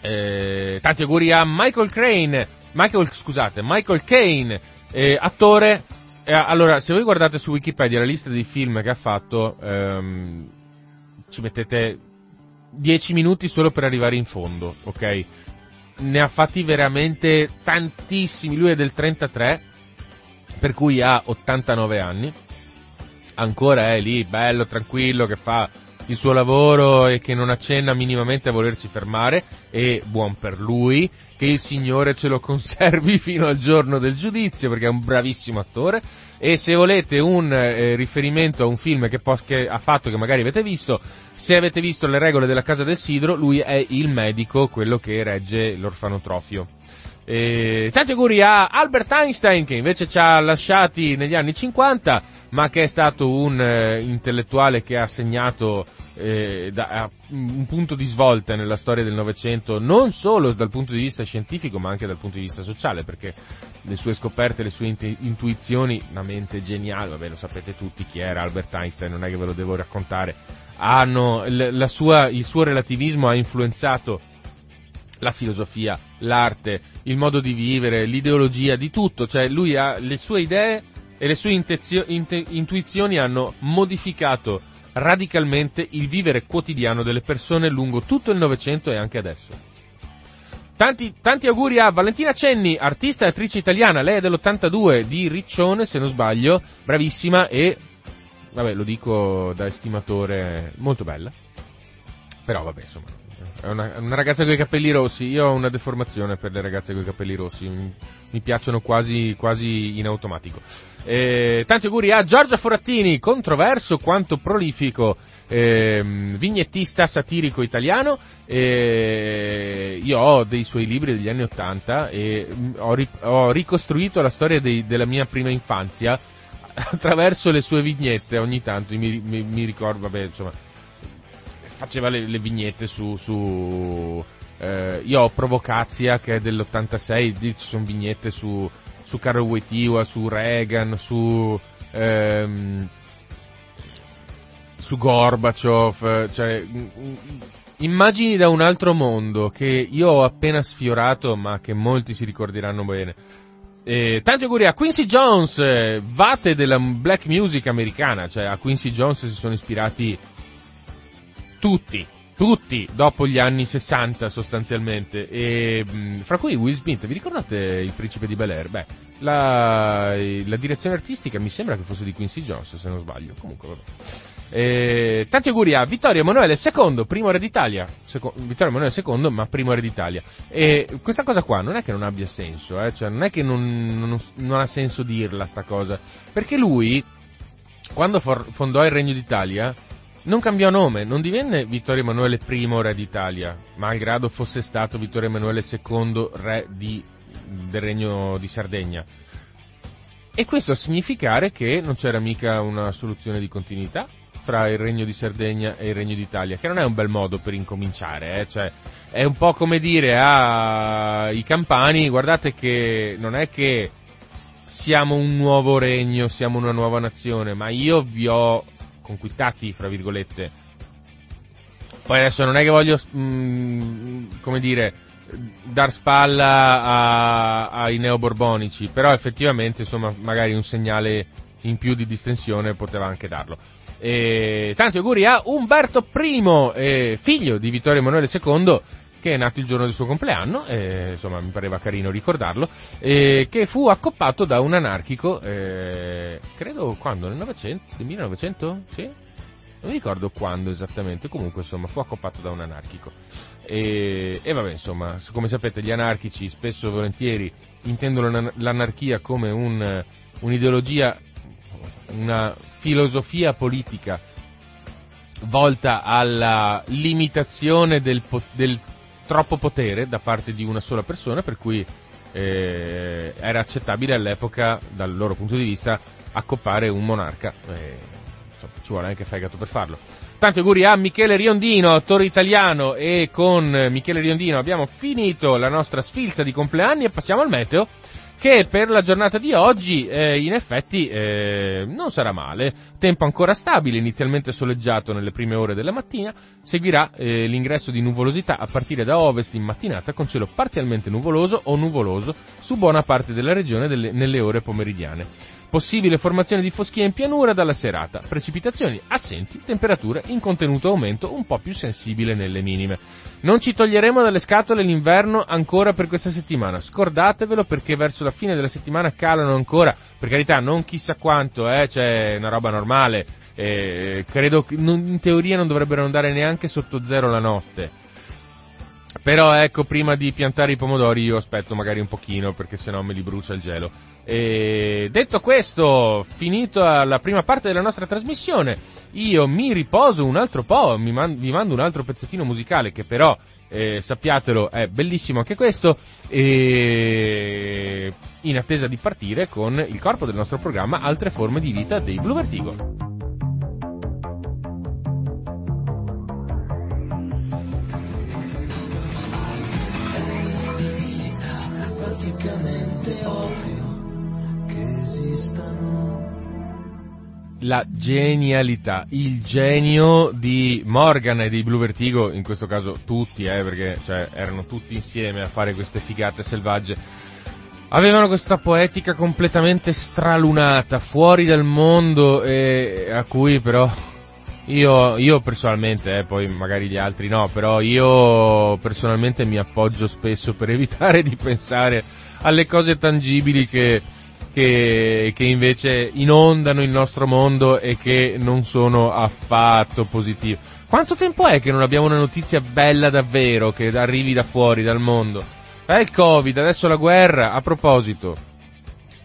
Eh, tanti auguri a Michael Crane, Michael, scusate, Michael Kane, eh, attore. Eh, allora, se voi guardate su Wikipedia la lista dei film che ha fatto, ehm, ci mettete 10 minuti solo per arrivare in fondo, ok? ne ha fatti veramente tantissimi, lui è del 33, per cui ha 89 anni, ancora è lì, bello, tranquillo, che fa il suo lavoro e che non accenna minimamente a volersi fermare e buon per lui, che il Signore ce lo conservi fino al giorno del giudizio perché è un bravissimo attore e se volete un eh, riferimento a un film che, pos- che, ha fatto che magari avete visto, se avete visto le regole della casa del Sidro, lui è il medico, quello che regge l'orfanotrofio. E tanti auguri a Albert Einstein che invece ci ha lasciati negli anni 50 ma che è stato un eh, intellettuale che ha segnato eh, da, un punto di svolta nella storia del Novecento, non solo dal punto di vista scientifico, ma anche dal punto di vista sociale, perché le sue scoperte, le sue int- intuizioni, una mente geniale, vabbè lo sapete tutti chi era Albert Einstein, non è che ve lo devo raccontare, hanno, l- sua, il suo relativismo ha influenzato la filosofia, l'arte, il modo di vivere, l'ideologia, di tutto, cioè lui ha le sue idee e le sue intezio, int, intuizioni hanno modificato radicalmente il vivere quotidiano delle persone lungo tutto il Novecento e anche adesso. Tanti, tanti, auguri a Valentina Cenni, artista e attrice italiana, lei è dell'82 di Riccione, se non sbaglio, bravissima e, vabbè, lo dico da estimatore, molto bella. Però vabbè, insomma, è una, una, ragazza con i capelli rossi. Io ho una deformazione per le ragazze con i capelli rossi. Mi, mi piacciono quasi, quasi in automatico. Eh, tanti auguri a Giorgio Forattini, controverso quanto prolifico eh, vignettista satirico italiano. Eh, io ho dei suoi libri degli anni Ottanta e ho, ri, ho, ricostruito la storia dei, della mia prima infanzia attraverso le sue vignette. Ogni tanto mi, mi, mi ricordo, vabbè, insomma faceva le, le vignette su, su eh, io ho Provocazia che è dell'86, ci sono vignette su, su Karol Wojtyła, su Reagan, su, ehm, su Gorbaciov, cioè immagini da un altro mondo che io ho appena sfiorato ma che molti si ricorderanno bene. E tanti auguri a Quincy Jones, vate della black music americana, cioè a Quincy Jones si sono ispirati tutti, tutti dopo gli anni 60 sostanzialmente, e mh, fra cui Will Smith, vi ricordate il principe di Bel Air? Beh, la, la, direzione artistica mi sembra che fosse di Quincy Jones, se non sbaglio, comunque vabbè. E, tanti auguri a Vittorio Emanuele II, primo re d'Italia, Seco- Vittorio Emanuele II, ma primo re d'Italia. E questa cosa qua non è che non abbia senso, eh? cioè non è che non, non, non ha senso dirla sta cosa, perché lui, quando for- fondò il Regno d'Italia, non cambiò nome, non divenne Vittorio Emanuele I re d'Italia, malgrado fosse stato Vittorio Emanuele II re di, del regno di Sardegna. E questo a significare che non c'era mica una soluzione di continuità fra il regno di Sardegna e il regno d'Italia, che non è un bel modo per incominciare, eh? cioè, è un po' come dire ai campani, guardate che non è che siamo un nuovo regno, siamo una nuova nazione, ma io vi ho conquistati, fra virgolette. Poi adesso non è che voglio, mh, mm, come dire, dar spalla a, ai neoborbonici, però effettivamente, insomma, magari un segnale in più di distensione poteva anche darlo. E tanti auguri a Umberto I, eh, figlio di Vittorio Emanuele II, che è nato il giorno del suo compleanno, eh, insomma mi pareva carino ricordarlo, eh, che fu accoppato da un anarchico, eh, credo quando, nel 900, nel 1900? Sì? Non mi ricordo quando esattamente, comunque insomma fu accoppato da un anarchico. E, e vabbè insomma, come sapete gli anarchici spesso e volentieri intendono l'anarchia come un, un'ideologia, una filosofia politica volta alla limitazione del, del troppo potere da parte di una sola persona, per cui eh, era accettabile all'epoca, dal loro punto di vista, accoppare un monarca. Eh, insomma, ci vuole anche fegato per farlo. Tanti auguri a Michele Riondino, attore italiano, e con Michele Riondino abbiamo finito la nostra sfilza di compleanni e passiamo al meteo che per la giornata di oggi eh, in effetti eh, non sarà male. Tempo ancora stabile, inizialmente soleggiato nelle prime ore della mattina, seguirà eh, l'ingresso di nuvolosità a partire da ovest in mattinata con cielo parzialmente nuvoloso o nuvoloso su buona parte della regione delle, nelle ore pomeridiane. Possibile formazione di foschia in pianura dalla serata, precipitazioni assenti, temperature in contenuto aumento un po' più sensibile nelle minime. Non ci toglieremo dalle scatole l'inverno ancora per questa settimana, scordatevelo perché verso la fine della settimana calano ancora, per carità non chissà quanto, eh, c'è una roba normale, eh, credo che in teoria non dovrebbero andare neanche sotto zero la notte però ecco, prima di piantare i pomodori io aspetto magari un pochino perché sennò me li brucia il gelo. E detto questo, finita la prima parte della nostra trasmissione, io mi riposo un altro po', vi mando un altro pezzettino musicale che però, eh, sappiatelo, è bellissimo anche questo, e in attesa di partire con il corpo del nostro programma Altre forme di vita dei Blue Vertigo. La genialità, il genio di Morgan e di Blue Vertigo, in questo caso tutti, eh, perché cioè, erano tutti insieme a fare queste figate selvagge. Avevano questa poetica completamente stralunata, fuori dal mondo, e a cui però io, io personalmente, eh, poi magari gli altri no, però io personalmente mi appoggio spesso per evitare di pensare alle cose tangibili che, che, che, invece inondano il nostro mondo e che non sono affatto positive. Quanto tempo è che non abbiamo una notizia bella davvero che arrivi da fuori, dal mondo? È il Covid, adesso la guerra. A proposito,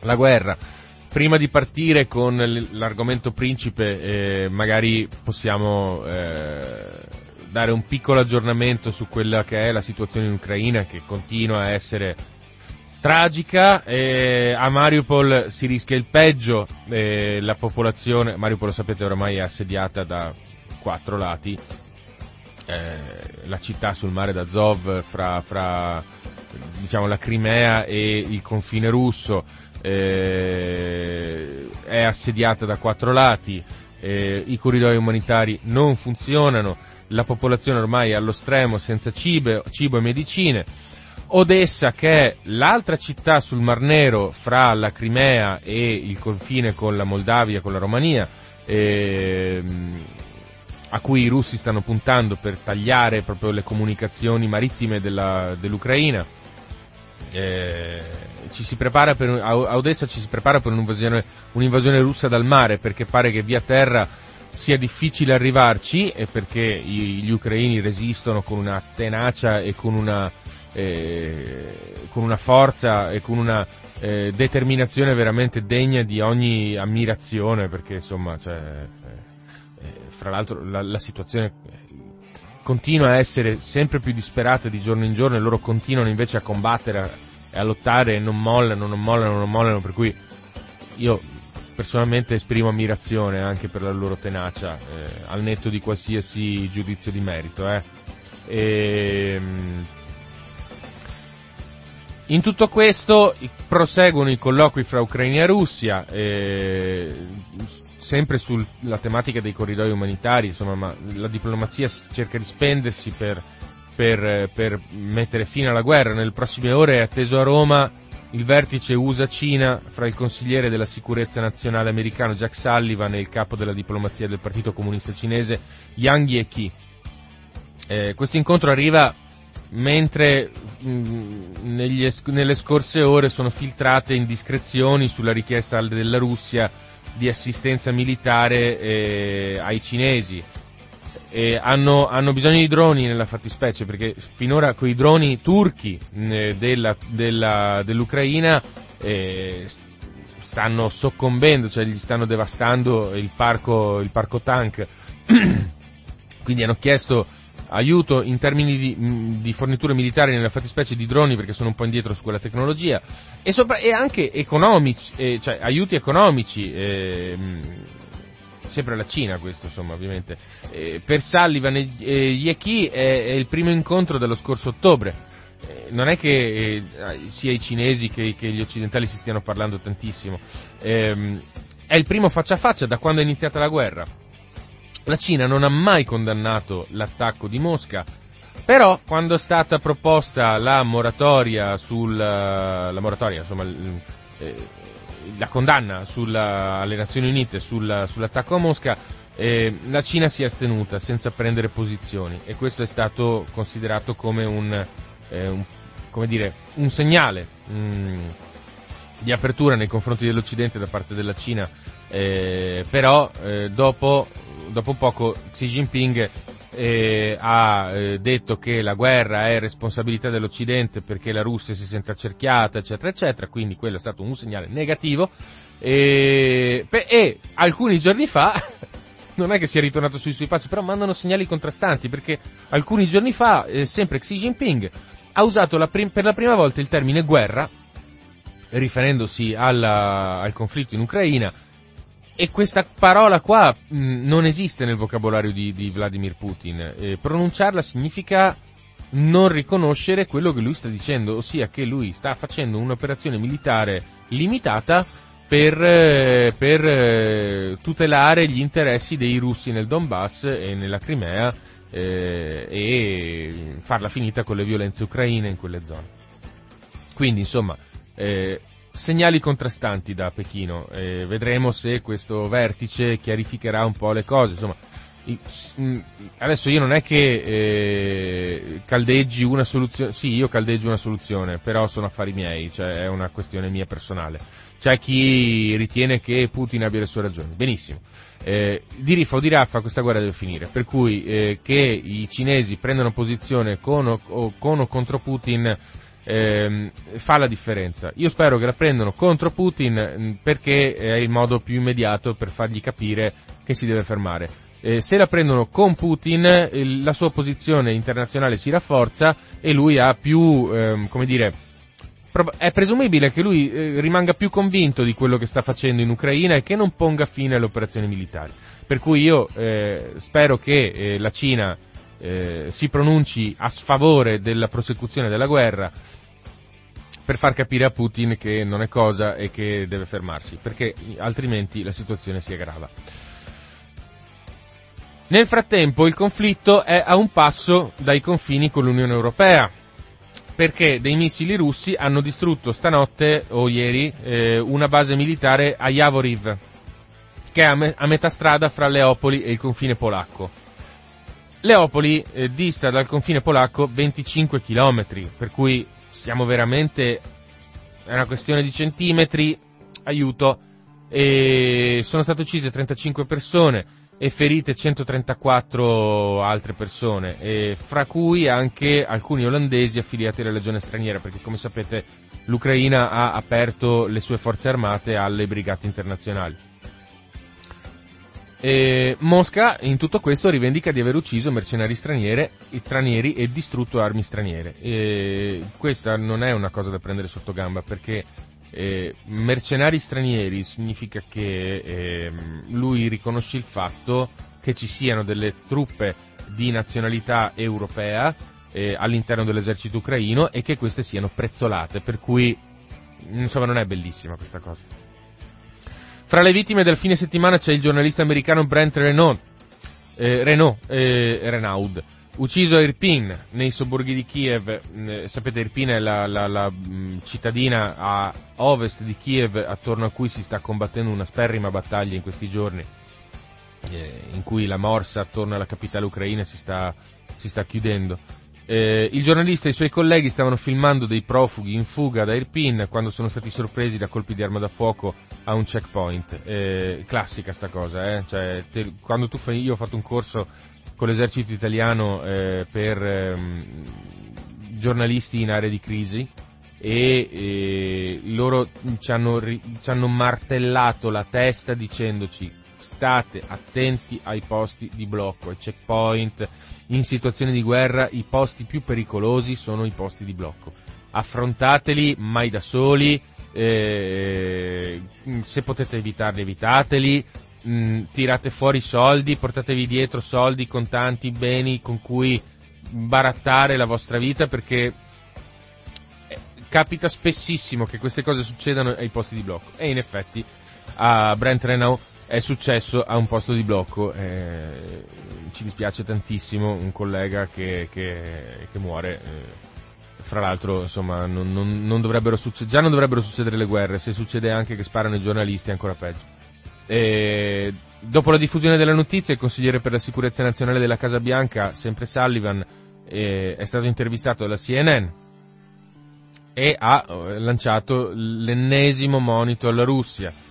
la guerra. Prima di partire con l'argomento principe, eh, magari possiamo eh, dare un piccolo aggiornamento su quella che è la situazione in Ucraina, che continua a essere tragica, eh, a Mariupol si rischia il peggio, eh, la popolazione, Mariupol sapete oramai è assediata da quattro lati, eh, la città sul mare d'Azov fra, fra diciamo, la Crimea e il confine russo è assediata da quattro lati, i corridoi umanitari non funzionano, la popolazione ormai è allo stremo senza cibo, cibo e medicine, Odessa che è l'altra città sul Mar Nero fra la Crimea e il confine con la Moldavia, con la Romania, ehm, a cui i russi stanno puntando per tagliare proprio le comunicazioni marittime della, dell'Ucraina. Eh, per, a Odessa ci si prepara per un'invasione, un'invasione russa dal mare perché pare che via terra sia difficile arrivarci e perché gli ucraini resistono con una tenacia e con una con una forza e con una eh, determinazione veramente degna di ogni ammirazione, perché insomma, cioè, eh, eh fra l'altro la, la, situazione continua a essere sempre più disperata di giorno in giorno e loro continuano invece a combattere e a lottare e non mollano, non mollano, non mollano, per cui io personalmente esprimo ammirazione anche per la loro tenacia, eh, al netto di qualsiasi giudizio di merito. Eh. E, ehm, in tutto questo proseguono i colloqui fra Ucraina e Russia, eh, sempre sulla tematica dei corridoi umanitari, insomma, ma la diplomazia cerca di spendersi per, per, per mettere fine alla guerra. Nelle prossime ore è atteso a Roma il vertice USA-Cina fra il consigliere della sicurezza nazionale americano Jack Sullivan e il capo della diplomazia del Partito Comunista Cinese Yang Yeqi. Eh, questo incontro arriva mentre mh, mm, es- nelle scorse ore sono filtrate indiscrezioni sulla richiesta della Russia di assistenza militare eh, ai cinesi. Eh, hanno, hanno, bisogno di droni nella fattispecie perché finora con i droni turchi eh, della, della, dell'Ucraina eh, stanno soccombendo, cioè gli stanno devastando il parco, il parco tank. Quindi hanno chiesto aiuto in termini di, di, forniture militari nella fattispecie di droni perché sono un po' indietro su quella tecnologia e, sopra, e anche economici, eh, cioè aiuti economici, eh, sempre la Cina questo insomma ovviamente. Eh, per Sullivan e eh, Yeki è, è, il primo incontro dello scorso ottobre. Non è che sia i cinesi che, che, gli occidentali si stiano parlando tantissimo, ehm, è il primo faccia a faccia da quando è iniziata la guerra la Cina non ha mai condannato l'attacco di Mosca, però quando è stata proposta la moratoria sul, la moratoria, insomma, eh, la condanna sulla, alle Nazioni Unite sulla, sull'attacco a Mosca, eh, la Cina si è astenuta senza prendere posizioni e questo è stato considerato come un, eh, un, come dire, un segnale mm, di apertura nei confronti dell'Occidente da parte della Cina, eh, però eh, dopo, dopo poco Xi Jinping eh, ha eh, detto che la guerra è responsabilità dell'Occidente perché la Russia si sente accerchiata, eccetera, eccetera, quindi quello è stato un segnale negativo. E, e alcuni giorni fa, non è che sia ritornato sui suoi passi, però mandano segnali contrastanti perché alcuni giorni fa, eh, sempre Xi Jinping ha usato la prim- per la prima volta il termine guerra, riferendosi alla, al conflitto in Ucraina, e questa parola qua mh, non esiste nel vocabolario di, di Vladimir Putin. Eh, pronunciarla significa non riconoscere quello che lui sta dicendo, ossia che lui sta facendo un'operazione militare limitata per, eh, per eh, tutelare gli interessi dei russi nel Donbass e nella Crimea eh, e farla finita con le violenze ucraine in quelle zone. Quindi, insomma, eh, segnali contrastanti da Pechino. Eh, vedremo se questo vertice chiarificherà un po' le cose. Insomma, mm, adesso io non è che eh, caldeggi una soluzione, sì, io caldeggio una soluzione, però sono affari miei, cioè è una questione mia personale. C'è chi ritiene che Putin abbia le sue ragioni, benissimo. Eh, di riffa o di raffa questa guerra deve finire, per cui eh, che i cinesi prendano posizione con o, con o contro Putin ehm, fa la differenza. Io spero che la prendano contro Putin mm, perché è il modo più immediato per fargli capire che si deve fermare. Eh, se la prendono con Putin, la sua posizione internazionale si rafforza e lui ha più, ehm, come dire, è presumibile che lui eh, rimanga più convinto di quello che sta facendo in Ucraina e che non ponga fine alle operazioni militari. Per cui io eh, spero che eh, la Cina eh, si pronunci a sfavore della prosecuzione della guerra per far capire a Putin che non è cosa e che deve fermarsi, perché altrimenti la situazione si aggrava. Nel frattempo il conflitto è a un passo dai confini con l'Unione Europea, perché dei missili russi hanno distrutto stanotte o ieri eh, una base militare a Javoriv, che è a, me- a metà strada fra Leopoli e il confine polacco. Leopoli eh, dista dal confine polacco 25 km, per cui siamo veramente, è una questione di centimetri, aiuto, e sono state uccise 35 persone e ferite 134 altre persone, fra cui anche alcuni olandesi affiliati alla legione straniera, perché come sapete l'Ucraina ha aperto le sue forze armate alle brigate internazionali. E Mosca in tutto questo rivendica di aver ucciso mercenari stranieri e distrutto armi straniere. E questa non è una cosa da prendere sotto gamba perché eh, mercenari stranieri significa che eh, lui riconosce il fatto che ci siano delle truppe di nazionalità europea eh, all'interno dell'esercito ucraino e che queste siano prezzolate, per cui insomma non è bellissima questa cosa. Fra le vittime del fine settimana c'è il giornalista americano Brent Renaud, eh, Renaud, eh, Renaud ucciso a Irpin, nei sobborghi di Kiev. Eh, sapete, Irpin è la, la, la mh, mm, cittadina a ovest di Kiev attorno a cui si sta combattendo una sperrima battaglia in questi giorni, eh, in cui la morsa attorno alla capitale ucraina si sta, si sta chiudendo. Eh, il giornalista e i suoi colleghi stavano filmando dei profughi in fuga da Irpin quando sono stati sorpresi da colpi di arma da fuoco a un checkpoint. Eh, classica sta cosa, eh? cioè, te, quando tu fai, io ho fatto un corso con l'esercito italiano eh, per ehm, giornalisti in aree di crisi e eh, loro ci hanno, ci hanno martellato la testa dicendoci state attenti ai posti di blocco, ai checkpoint, in situazioni di guerra i posti più pericolosi sono i posti di blocco. Affrontateli mai da soli, eh, se potete evitarli evitateli, mh, mm, tirate fuori soldi, portatevi dietro soldi, contanti, beni con cui barattare la vostra vita perché eh, capita spessissimo che queste cose succedano ai posti di blocco e in effetti a Brent Renault è successo a un posto di blocco, eh, ci dispiace tantissimo, un collega che, che, che muore eh, fra l'altro, insomma, non, non, non dovrebbero succedere, già non dovrebbero succedere le guerre, se succede anche che sparano i giornalisti è ancora peggio. E, dopo la diffusione della notizia, il consigliere per la sicurezza nazionale della Casa Bianca, sempre Sullivan, eh, è stato intervistato dalla CNN e ha eh, lanciato l'ennesimo monito alla Russia.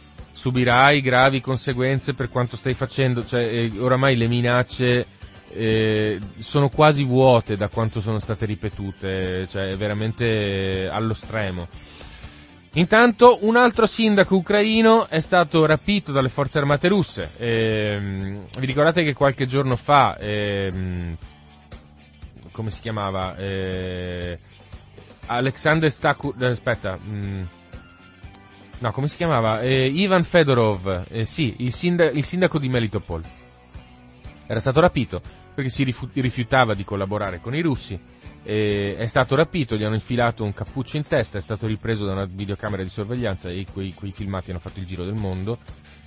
Subirai gravi conseguenze per quanto stai facendo, cioè eh, oramai le minacce eh, sono quasi vuote da quanto sono state ripetute, cioè veramente allo stremo. Intanto un altro sindaco ucraino è stato rapito dalle forze armate russe. Eh, vi ricordate che qualche giorno fa, eh, come si chiamava? Eh, Alexander Staku... Eh, aspetta. Mh, mm, no, come si chiamava? Eh, Ivan Fedorov, eh, sì, il, sindaco, il sindaco di Melitopol. Era stato rapito perché si rifiutava di collaborare con i russi eh, è stato rapito, gli hanno infilato un cappuccio in testa, è stato ripreso da una videocamera di sorveglianza e quei, quei filmati hanno fatto il giro del mondo.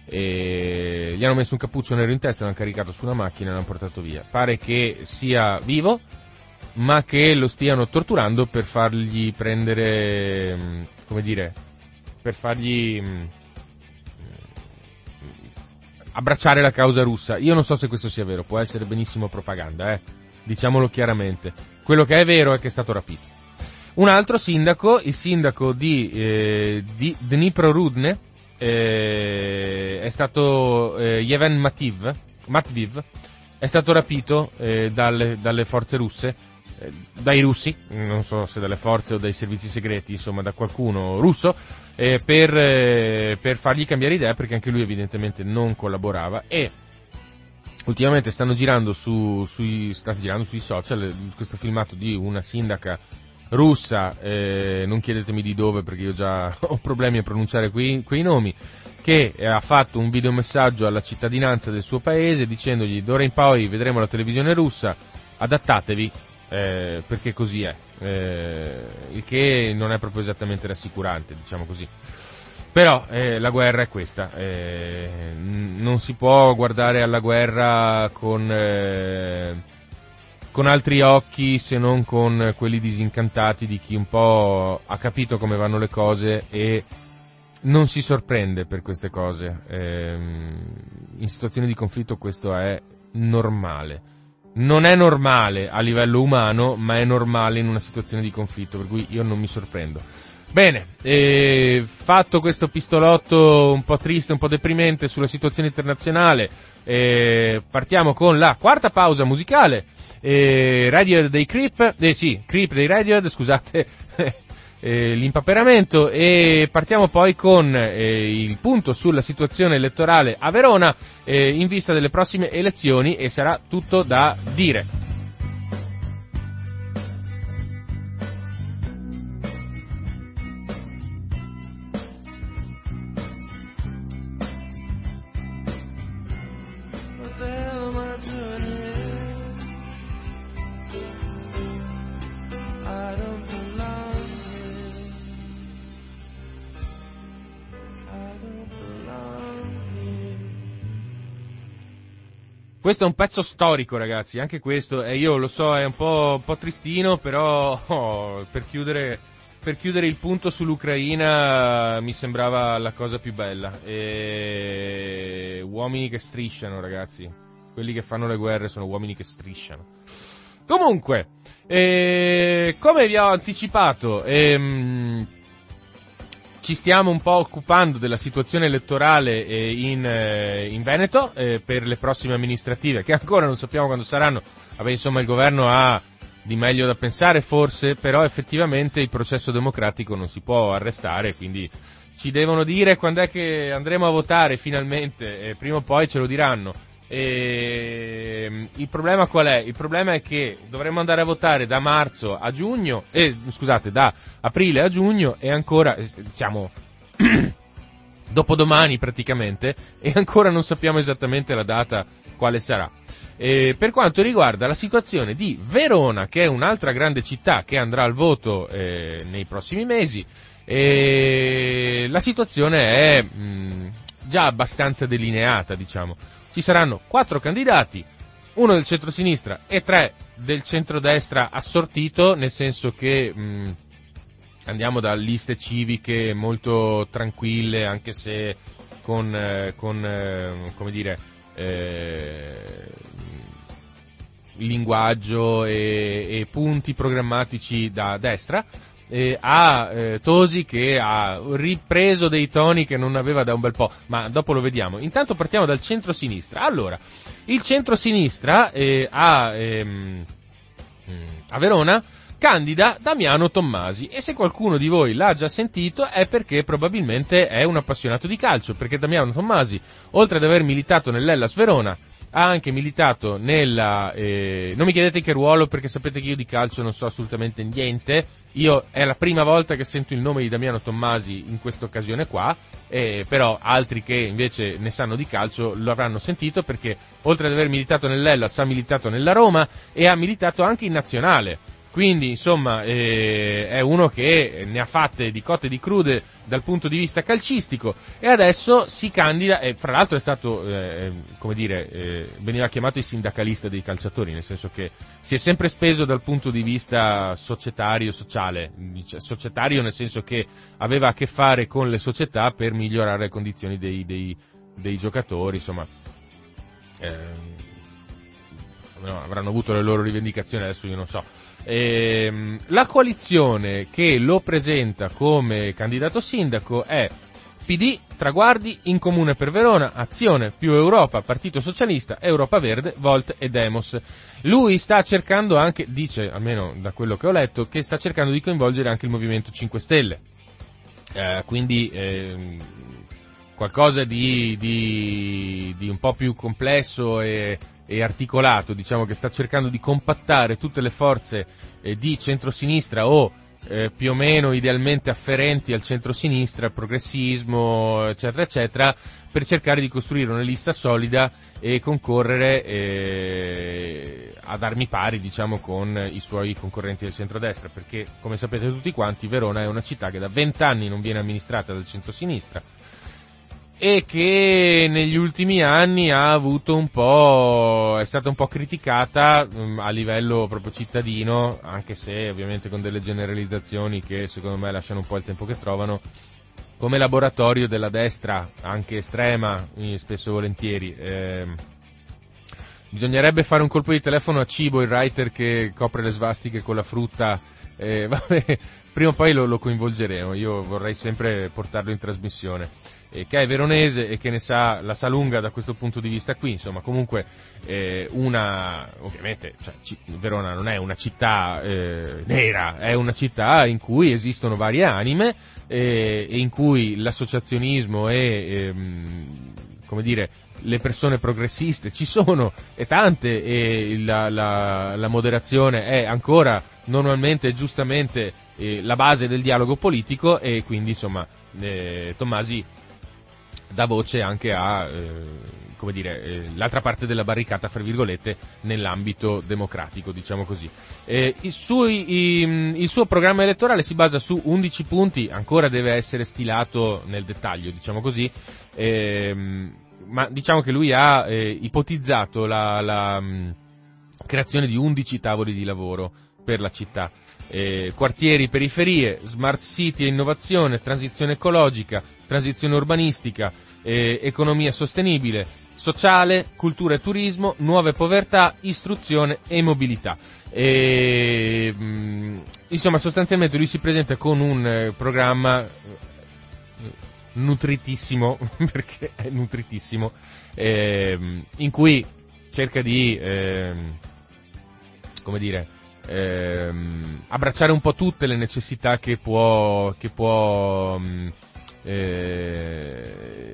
E gli hanno messo un cappuccio nero in testa, l'hanno caricato su una macchina e l'hanno portato via. Pare che sia vivo, ma che lo stiano torturando per fargli prendere, mm, come dire, per fargli mm, abbracciare la causa russa. Io non so se questo sia vero, può essere benissimo propaganda, eh diciamolo chiaramente. Quello che è vero è che è stato rapito. Un altro sindaco, il sindaco di, eh, di Dnipro-Rudne, eh, è stato eh, Yeven Mativ, Matviv, è stato rapito eh, dalle, dalle, forze russe, eh, dai russi, non so se dalle forze o dai servizi segreti, insomma da qualcuno russo, eh, per, eh, per fargli cambiare idea perché anche lui evidentemente non collaborava e ultimamente stanno girando, su, sui, sta girando sui social questo filmato di una sindaca russa, eh, non chiedetemi di dove perché io già ho problemi a pronunciare quei, quei nomi, che ha fatto un videomessaggio alla cittadinanza del suo paese dicendogli d'ora in poi vedremo la televisione russa, adattatevi eh, perché così è, eh, il che non è proprio esattamente rassicurante, diciamo così. Però eh, la guerra è questa, eh, non si può guardare alla guerra con, eh, con, altri occhi se non con quelli disincantati di chi un po' ha capito come vanno le cose e non si sorprende per queste cose. Ehm, in situazioni di conflitto questo è normale. Non è normale a livello umano, ma è normale in una situazione di conflitto, per cui io non mi sorprendo. Bene, eh, fatto questo pistolotto un po' triste, un po' deprimente sulla situazione internazionale, eh, partiamo con la quarta pausa musicale. Eh, Radiohead dei Creep, eh sì, Creep dei Radiohead, scusate eh, l'impaperamento e partiamo poi con eh, il punto sulla situazione elettorale a Verona eh, in vista delle prossime elezioni e sarà tutto da dire. Questo è un pezzo storico, ragazzi, anche questo, e io lo so, è un po', un po tristino, però oh, per, chiudere, per, chiudere, il punto sull'Ucraina mi sembrava la cosa più bella. E... Uomini che strisciano, ragazzi. Quelli che fanno le guerre sono uomini che strisciano. Comunque, eh, come vi ho anticipato, ehm, ci stiamo un po' occupando della situazione elettorale eh, in, eh, in, Veneto eh, per le prossime amministrative, che ancora non sappiamo quando saranno. Vabbè, insomma, il governo ha di meglio da pensare forse, però effettivamente il processo democratico non si può arrestare, quindi ci devono dire quando è che andremo a votare finalmente, prima o poi ce lo diranno. E, ehm, il problema qual è? Il problema è che dovremmo andare a votare da marzo a giugno, eh, scusate, da aprile a giugno e ancora, eh, diciamo, dopodomani praticamente, e ancora non sappiamo esattamente la data quale sarà. E per quanto riguarda la situazione di Verona, che è un'altra grande città che andrà al voto eh, nei prossimi mesi, eh, la situazione è mh, già abbastanza delineata, diciamo ci saranno quattro candidati, uno del centro-sinistra e tre del centrodestra assortito, nel senso che mh, andiamo da liste civiche molto tranquille, anche se con, eh, con eh, come dire, eh, linguaggio e, e, punti programmatici da destra, eh, a eh, Tosi che ha ripreso dei toni che non aveva da un bel po', ma dopo lo vediamo. Intanto partiamo dal centro-sinistra. Allora, il centro-sinistra eh, a, ehm, a Verona candida Damiano Tommasi e se qualcuno di voi l'ha già sentito è perché probabilmente è un appassionato di calcio, perché Damiano Tommasi, oltre ad aver militato nell'Ellas Verona, ha anche militato nella... Eh, non mi chiedete che ruolo perché sapete che io di calcio non so assolutamente niente, io è la prima volta che sento il nome di Damiano Tommasi in questa occasione qua, eh, però altri che invece ne sanno di calcio lo avranno sentito perché oltre ad aver militato nell'Ellas ha militato nella Roma e ha militato anche in nazionale quindi, insomma, eh, è uno che ne ha fatte di cotte e di crude dal punto di vista calcistico e adesso si candida, e fra l'altro è stato, eh, come dire, eh, veniva chiamato il sindacalista dei calciatori, nel senso che si è sempre speso dal punto di vista societario, sociale, societario nel senso che aveva a che fare con le società per migliorare le condizioni dei, dei, dei giocatori, insomma. Eh, no, avranno avuto le loro rivendicazioni, adesso io non so Ehm, la coalizione che lo presenta come candidato sindaco è PD, Traguardi, In Comune per Verona, Azione, più Europa, Partito Socialista, Europa Verde, Volt e Demos. Lui sta cercando anche, dice almeno da quello che ho letto, che sta cercando di coinvolgere anche il Movimento 5 Stelle. Eh, quindi eh, qualcosa di, di, di, un po' più complesso e e articolato, diciamo che sta cercando di compattare tutte le forze eh, di centrosinistra o eh, più o meno idealmente afferenti al centrosinistra, progressismo, eccetera, eccetera, per cercare di costruire una lista solida e concorrere eh, ad armi pari, diciamo, con i suoi concorrenti del centrodestra, perché, come sapete tutti quanti, Verona è una città che da vent'anni non viene amministrata dal centrosinistra, e che negli ultimi anni ha avuto un po', è stata un po' criticata um, a livello proprio cittadino, anche se ovviamente con delle generalizzazioni che secondo me lasciano un po' il tempo che trovano, come laboratorio della destra, anche estrema, spesso e volentieri. Eh, bisognerebbe fare un colpo di telefono a Cibo, il writer che copre le svastiche con la frutta, eh, vabbè, prima o poi lo, lo coinvolgeremo, io vorrei sempre portarlo in trasmissione eh, che è veronese e che ne sa, la sa lunga da questo punto di vista qui, insomma comunque eh, una, ovviamente cioè, Verona non è una città eh, nera, è una città in cui esistono varie anime eh, e in cui l'associazionismo e ehm, come dire, le persone progressiste ci sono e tante e la, la, la moderazione è ancora normalmente giustamente eh, la base del dialogo politico e quindi insomma eh, Tommasi dà voce anche a, eh, come dire, eh, l'altra parte della barricata, fra virgolette, nell'ambito democratico, diciamo così. Eh, il, suo, i, il, suo, programma elettorale si basa su 11 punti, ancora deve essere stilato nel dettaglio, diciamo così, ehm, ma diciamo che lui ha eh, ipotizzato la, la mh, creazione di 11 tavoli di lavoro per la città. Eh, quartieri, periferie, smart city e innovazione, transizione ecologica, transizione urbanistica, eh, economia sostenibile, sociale, cultura e turismo, nuove povertà, istruzione e mobilità. E, mh, mm, insomma, sostanzialmente lui si presenta con un eh, programma eh, nutritissimo, perché è nutritissimo, eh, in cui cerca di, ehm, come dire, ehm, abbracciare un po' tutte le necessità che può, che può mh, mm, eh,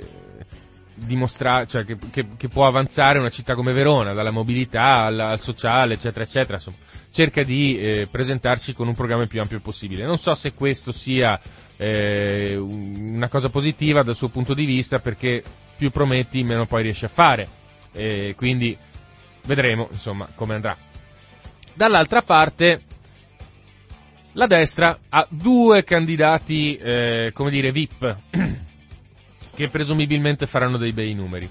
dimostrare, cioè che, che, che, può avanzare una città come Verona, dalla mobilità al, al sociale, eccetera, eccetera, insomma, cerca di eh, presentarsi con un programma il più ampio possibile. Non so se questo sia eh, una cosa positiva dal suo punto di vista, perché più prometti, meno poi riesci a fare. quindi vedremo, insomma, come andrà. Dall'altra parte, la destra ha due candidati, eh, come dire, VIP, che presumibilmente faranno dei bei numeri.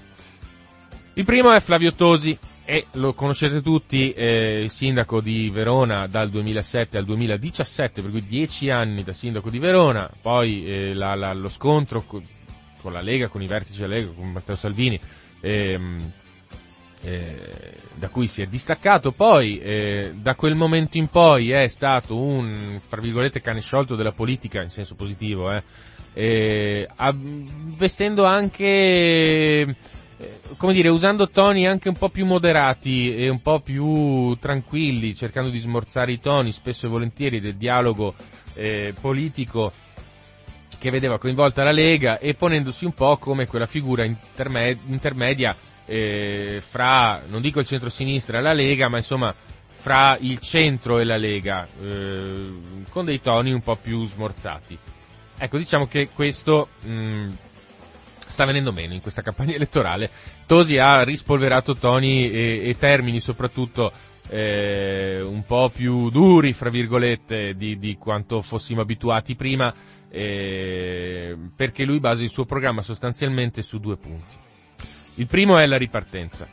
Il primo è Flavio Tosi, e lo conoscete tutti, eh, il sindaco di Verona dal 2007 al 2017, per cui dieci anni da sindaco di Verona, poi eh, la, la, lo scontro con, con, la Lega, con i vertici della Lega, con Matteo Salvini, ehm, eh, da cui si è distaccato, poi eh, da quel momento in poi è stato un, fra virgolette, cane sciolto della politica, in senso positivo, eh, eh, vestendo anche eh, come dire, usando toni anche un po' più moderati e un po' più tranquilli, cercando di smorzare i toni spesso e volentieri del dialogo eh, politico che vedeva coinvolta la Lega e ponendosi un po' come quella figura interme- intermedia eh, fra, non dico il centro-sinistra e la Lega, ma insomma fra il centro e la Lega, eh, con dei toni un po' più smorzati. Ecco, diciamo che questo mh, mm, sta venendo meno in questa campagna elettorale. Tosi ha rispolverato toni e, e termini soprattutto eh, un po' più duri, fra virgolette, di, di quanto fossimo abituati prima, eh, perché lui basa il suo programma sostanzialmente su due punti. Il primo è la ripartenza.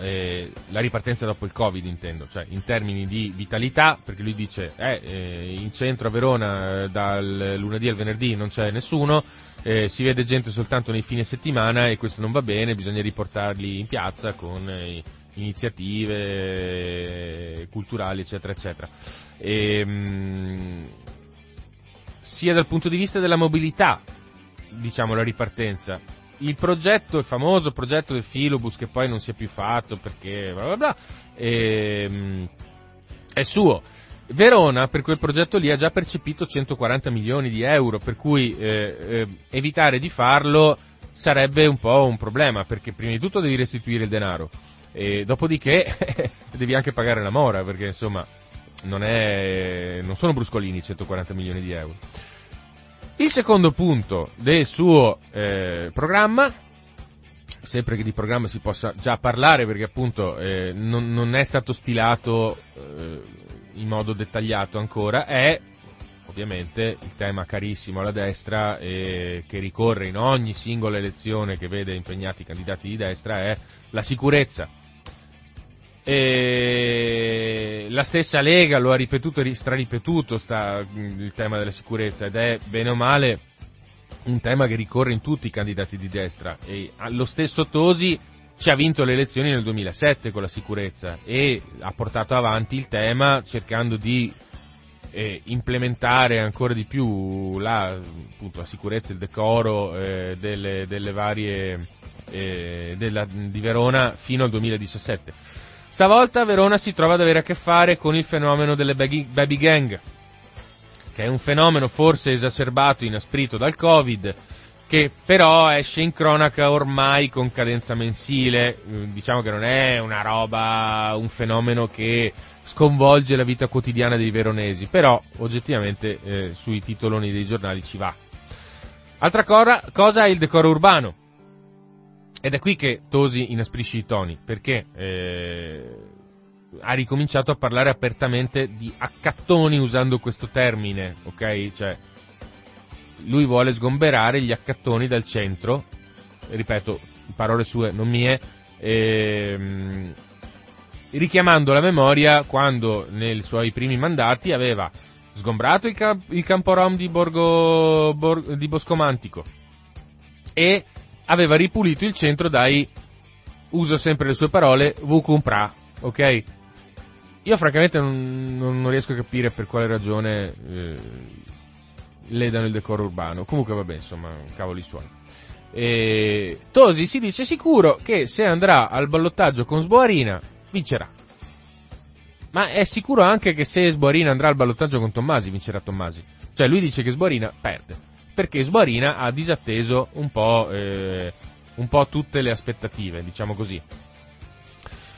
Eh, la ripartenza dopo il Covid intendo, cioè in termini di vitalità, perché lui dice eh, eh, in centro a Verona dal lunedì al venerdì non c'è nessuno, eh, si vede gente soltanto nei fine settimana e questo non va bene, bisogna riportarli in piazza con eh, iniziative eh, culturali, eccetera, eccetera. E, ehm, mh, sia dal punto di vista della mobilità, diciamo, la ripartenza. Il progetto, il famoso progetto del filobus che poi non si è più fatto perché bla bla bla, e, ehm, è suo Verona per quel progetto lì ha già percepito 140 milioni di euro, per cui eh, eh, evitare di farlo sarebbe un po' un problema, perché prima di tutto devi restituire il denaro e dopodiché devi anche pagare la mora, perché insomma non, è, non sono bruscolini 140 milioni di euro. Il secondo punto del suo eh, programma, sempre che di programma si possa già parlare perché appunto eh, non, non, è stato stilato eh, in modo dettagliato ancora è ovviamente il tema carissimo alla destra e che ricorre in ogni singola elezione che vede impegnati i candidati di destra è la sicurezza. E la stessa Lega lo ha ripetuto e straripetuto sta, il tema della sicurezza ed è bene o male un tema che ricorre in tutti i candidati di destra e lo stesso Tosi ci ha vinto le elezioni nel 2007 con la sicurezza e ha portato avanti il tema cercando di eh, implementare ancora di più la, appunto, la sicurezza, il decoro eh, delle, delle, varie eh, della, di Verona fino al 2017. Stavolta Verona si trova ad avere a che fare con il fenomeno delle baby gang, che è un fenomeno forse esacerbato, inasprito dal Covid, che però esce in cronaca ormai con cadenza mensile, mm, diciamo che non è una roba, un fenomeno che sconvolge la vita quotidiana dei veronesi, però oggettivamente eh, sui titoloni dei giornali ci va. Altra cosa, cosa è il decoro urbano. Ed è qui che Tosi inasprisce i toni, perché eh, ha ricominciato a parlare apertamente di accattoni usando questo termine, ok? Cioè, lui vuole sgomberare gli accattoni dal centro, ripeto, parole sue, non mie, ehm, richiamando la memoria quando nei suoi primi mandati aveva sgombrato il, camp- il campo rom di, Borgo, Bor- di Boscomantico e aveva ripulito il centro dai, uso sempre le sue parole, Vucumpra, ok? Io francamente non, non, riesco a capire per quale ragione eh, ledano il decoro urbano. Comunque vabbè, insomma, cavoli suoi. E Tosi si dice sicuro che se andrà al ballottaggio con Sboarina vincerà. Ma è sicuro anche che se Sboarina andrà al ballottaggio con Tommasi vincerà Tommasi. Cioè lui dice che Sboarina perde. Perché Sboarina ha disatteso un po', eh, un po' tutte le aspettative, diciamo così.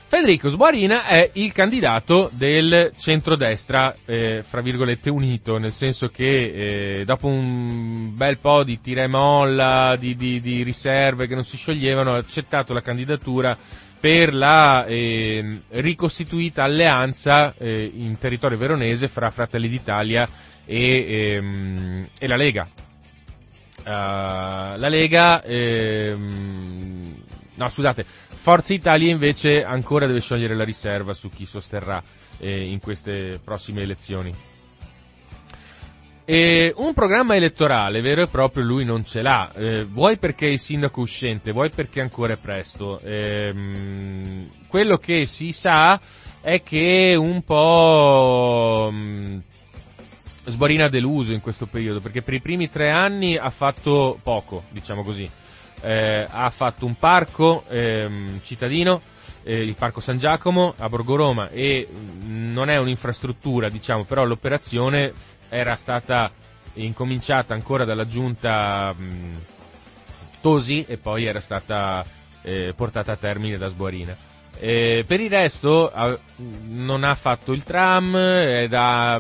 Federico Sboarina è il candidato del centrodestra, eh, fra virgolette, unito, nel senso che eh, dopo un bel po' di tira e molla, di, di, di, riserve che non si scioglievano, ha accettato la candidatura per la eh, ricostituita alleanza eh, in territorio veronese fra Fratelli d'Italia e, ehm, e la Lega. Uh, la Lega, ehm, no scusate, Forza Italia invece ancora deve sciogliere la riserva su chi sosterrà eh, in queste prossime elezioni. E un programma elettorale vero e proprio lui non ce l'ha, eh, vuoi perché è il sindaco uscente, vuoi perché ancora è presto. Ehm, quello che si sa è che un po' mh, Sborina ha deluso in questo periodo, perché per i primi tre anni ha fatto poco, diciamo così. Eh, ha fatto un parco ehm, cittadino, eh, il Parco San Giacomo a Borgo Roma e mh, non è un'infrastruttura, diciamo, però l'operazione era stata incominciata ancora dalla giunta mh, Tosi e poi era stata eh, portata a termine da Sborina. Eh, per il resto eh, non ha fatto il tram, è da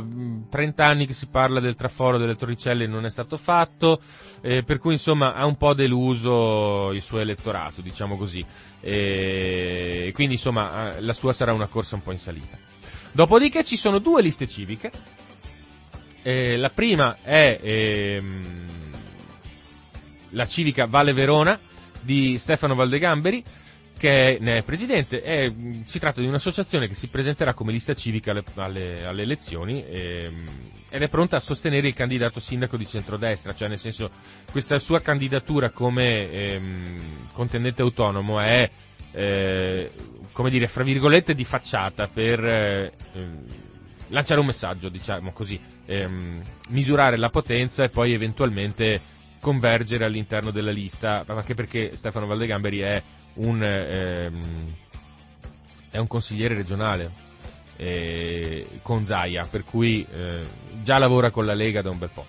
30 anni che si parla del traforo delle Torricelle e non è stato fatto, eh, per cui insomma ha un po' deluso il suo elettorato, diciamo così, e quindi insomma la sua sarà una corsa un po' in salita. Dopodiché ci sono due liste civiche, eh, la prima è ehm, la civica Valle Verona di Stefano Valdegamberi, che ne è presidente. È, si tratta di un'associazione che si presenterà come lista civica alle, alle, alle elezioni ehm, ed è pronta a sostenere il candidato sindaco di centrodestra, cioè nel senso questa sua candidatura come ehm, contendente autonomo è, eh, come dire, fra virgolette di facciata per eh, lanciare un messaggio, diciamo così, ehm, misurare la potenza e poi eventualmente convergere all'interno della lista, anche perché Stefano Valdegamberi è un, ehm, è un consigliere regionale eh, con Zaia, per cui eh, già lavora con la Lega da un bel po'.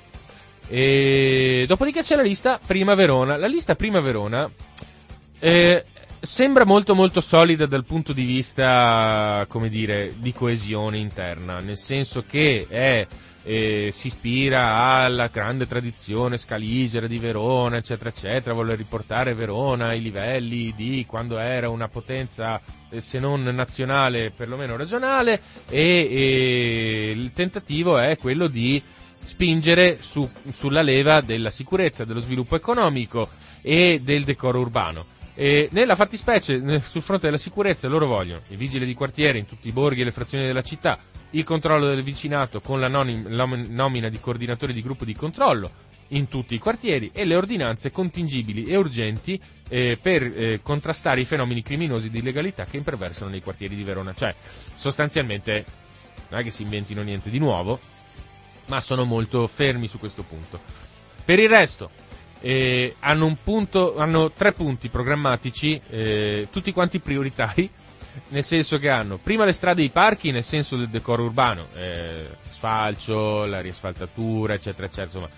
E dopodiché c'è la lista Prima Verona. La lista Prima Verona eh, sembra molto molto solida dal punto di vista, come dire, di coesione interna, nel senso che è eh, si ispira alla grande tradizione scaligera di Verona, eccetera, eccetera, vuole riportare Verona ai livelli di quando era una potenza eh, se non nazionale, perlomeno regionale, e, e il tentativo è quello di spingere su, sulla leva della sicurezza, dello sviluppo economico e del decoro urbano. E nella fattispecie, sul fronte della sicurezza, loro vogliono i vigili di quartiere in tutti i borghi e le frazioni della città, il controllo del vicinato con la nomina di coordinatori di gruppo di controllo in tutti i quartieri e le ordinanze contingibili e urgenti eh, per eh, contrastare i fenomeni criminosi di illegalità che imperversano nei quartieri di Verona. Cioè, sostanzialmente, non è che si inventino niente di nuovo, ma sono molto fermi su questo punto. Per il resto, eh, hanno, punto, hanno, tre punti programmatici, eh, tutti quanti prioritari, nel senso che hanno prima le strade e i parchi nel senso del decoro urbano, eh, sfalcio, la riasfaltatura, eccetera, eccetera, insomma,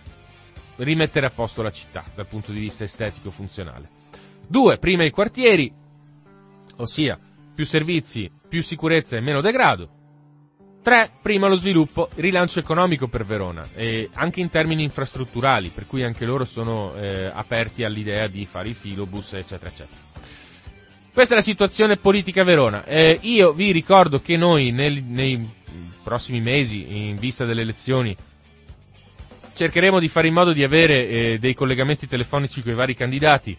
rimettere a posto la città dal punto di vista estetico funzionale. Due, prima i quartieri, ossia più servizi, più sicurezza e meno degrado. 3. Prima lo sviluppo, rilancio economico per Verona, e anche in termini infrastrutturali, per cui anche loro sono eh, aperti all'idea di fare il filobus, eccetera, eccetera. Questa è la situazione politica Verona. Eh, io vi ricordo che noi nel, nei prossimi mesi, in vista delle elezioni, cercheremo di fare in modo di avere eh, dei collegamenti telefonici con i vari candidati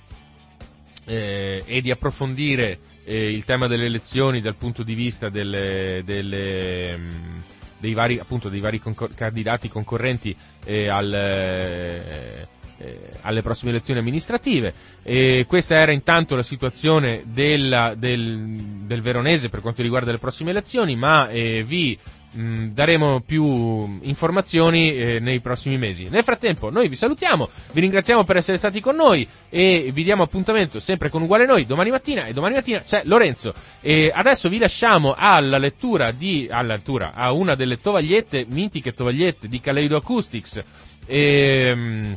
eh, e di approfondire eh, il tema delle elezioni dal punto di vista delle, delle, mh, dei, vari, appunto, dei vari concor- candidati concorrenti eh, al, eh, alle prossime elezioni amministrative. E questa era intanto la situazione della, del, del, Veronese per quanto riguarda le prossime elezioni, ma eh, vi Mm, daremo più informazioni eh, nei prossimi mesi. Nel frattempo noi vi salutiamo, vi ringraziamo per essere stati con noi e vi diamo appuntamento sempre con Uguale Noi domani mattina e domani mattina c'è Lorenzo. E adesso vi lasciamo alla lettura di, alla lettura, a una delle tovagliette, mitiche tovagliette di Kaleido Acoustics, eh,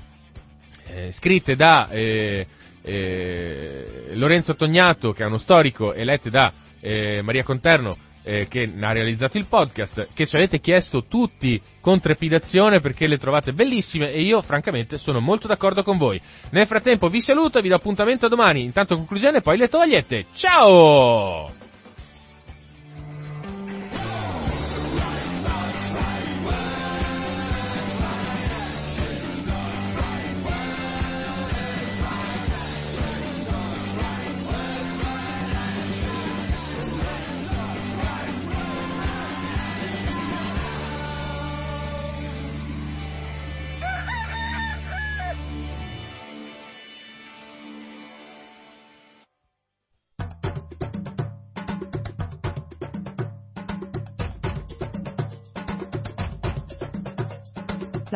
eh, scritte da eh, eh, Lorenzo Tognato, che è uno storico, e lette da eh, Maria Conterno, eh, che ha realizzato il podcast, che ci avete chiesto tutti con trepidazione perché le trovate bellissime e io francamente sono molto d'accordo con voi. Nel frattempo vi saluto e vi do appuntamento domani. Intanto conclusione poi le tovagliette. Ciao!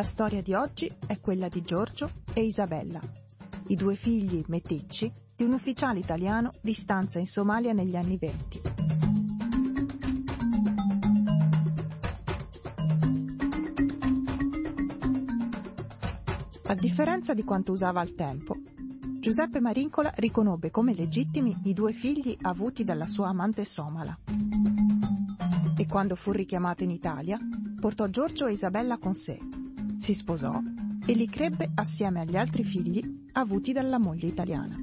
La storia di oggi è quella di Giorgio e Isabella, i due figli meticci di un ufficiale italiano di stanza in Somalia negli anni venti. A differenza di quanto usava al tempo, Giuseppe Marincola riconobbe come legittimi i due figli avuti dalla sua amante somala. E quando fu richiamato in Italia, portò Giorgio e Isabella con sé, si sposò e li crebbe assieme agli altri figli avuti dalla moglie italiana.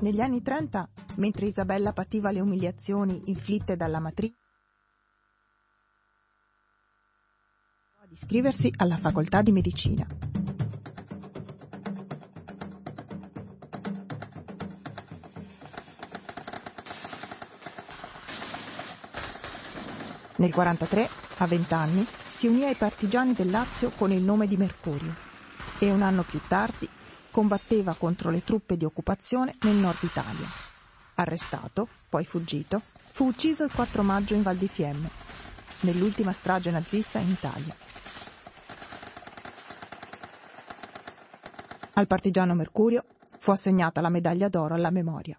Negli anni 30, mentre Isabella pativa le umiliazioni inflitte dalla matrice, ad iscriversi alla facoltà di medicina. Nel 1943, a 20 anni, si unì ai partigiani del Lazio con il nome di Mercurio e un anno più tardi combatteva contro le truppe di occupazione nel nord Italia. Arrestato, poi fuggito, fu ucciso il 4 maggio in Val di Fiemme, nell'ultima strage nazista in Italia. Al partigiano Mercurio fu assegnata la medaglia d'oro alla memoria.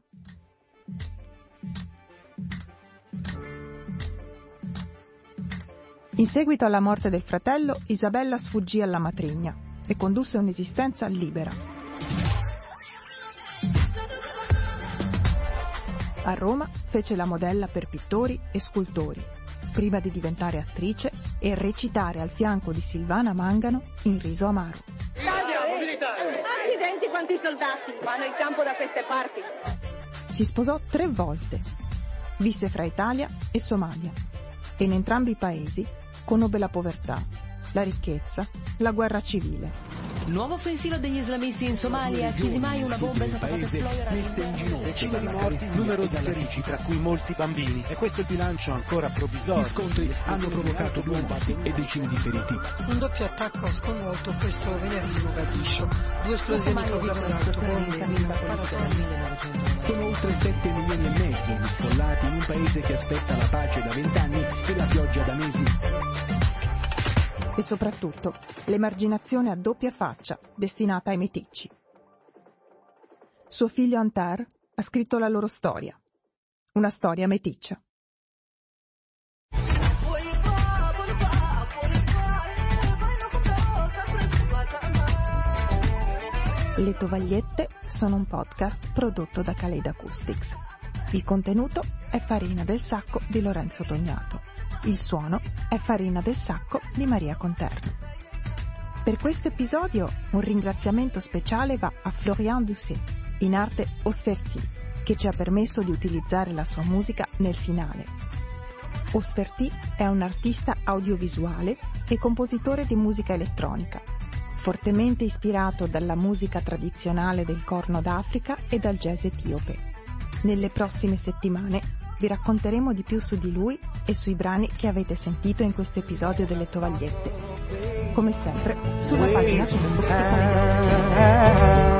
In seguito alla morte del fratello, Isabella sfuggì alla matrigna e condusse un'esistenza libera. A Roma fece la modella per pittori e scultori, prima di diventare attrice e recitare al fianco di Silvana Mangano in Riso Amaro. Accidenti quanti soldati vanno in campo da queste parti. Si sposò tre volte. Visse fra Italia e Somalia e in entrambi i paesi conobbe la povertà, la ricchezza, la guerra civile. Nuova offensiva degli islamisti in Somalia, Chisimai una bomba è stata fatta esplodere. messe in giro decine di morti, numerosi feriti, tra cui molti bambini. E questo è il bilancio ancora provvisorio. Gli scontri hanno provocato due morti e decine di feriti. Un doppio attacco ha sconvolto questo venerdì a Mogadiscio. Due esplosioni proclamano Sono oltre 7 milioni e mezzo gli sfollati in un paese che aspetta la pace da vent'anni e la pioggia da mesi. E soprattutto l'emarginazione a doppia faccia destinata ai meticci. Suo figlio Antar ha scritto la loro storia. Una storia meticcia. Le tovagliette sono un podcast prodotto da Kaleid Acoustics. Il contenuto è Farina del Sacco di Lorenzo Tognato. Il suono è Farina del Sacco di Maria Conterno. Per questo episodio un ringraziamento speciale va a Florian Doucet, in arte Osferti, che ci ha permesso di utilizzare la sua musica nel finale. Osferti è un artista audiovisuale e compositore di musica elettronica, fortemente ispirato dalla musica tradizionale del Corno d'Africa e dal jazz etiope. Nelle prossime settimane vi racconteremo di più su di lui e sui brani che avete sentito in questo episodio delle tovagliette. Come sempre, sulla pagina Facebook di Acoustics.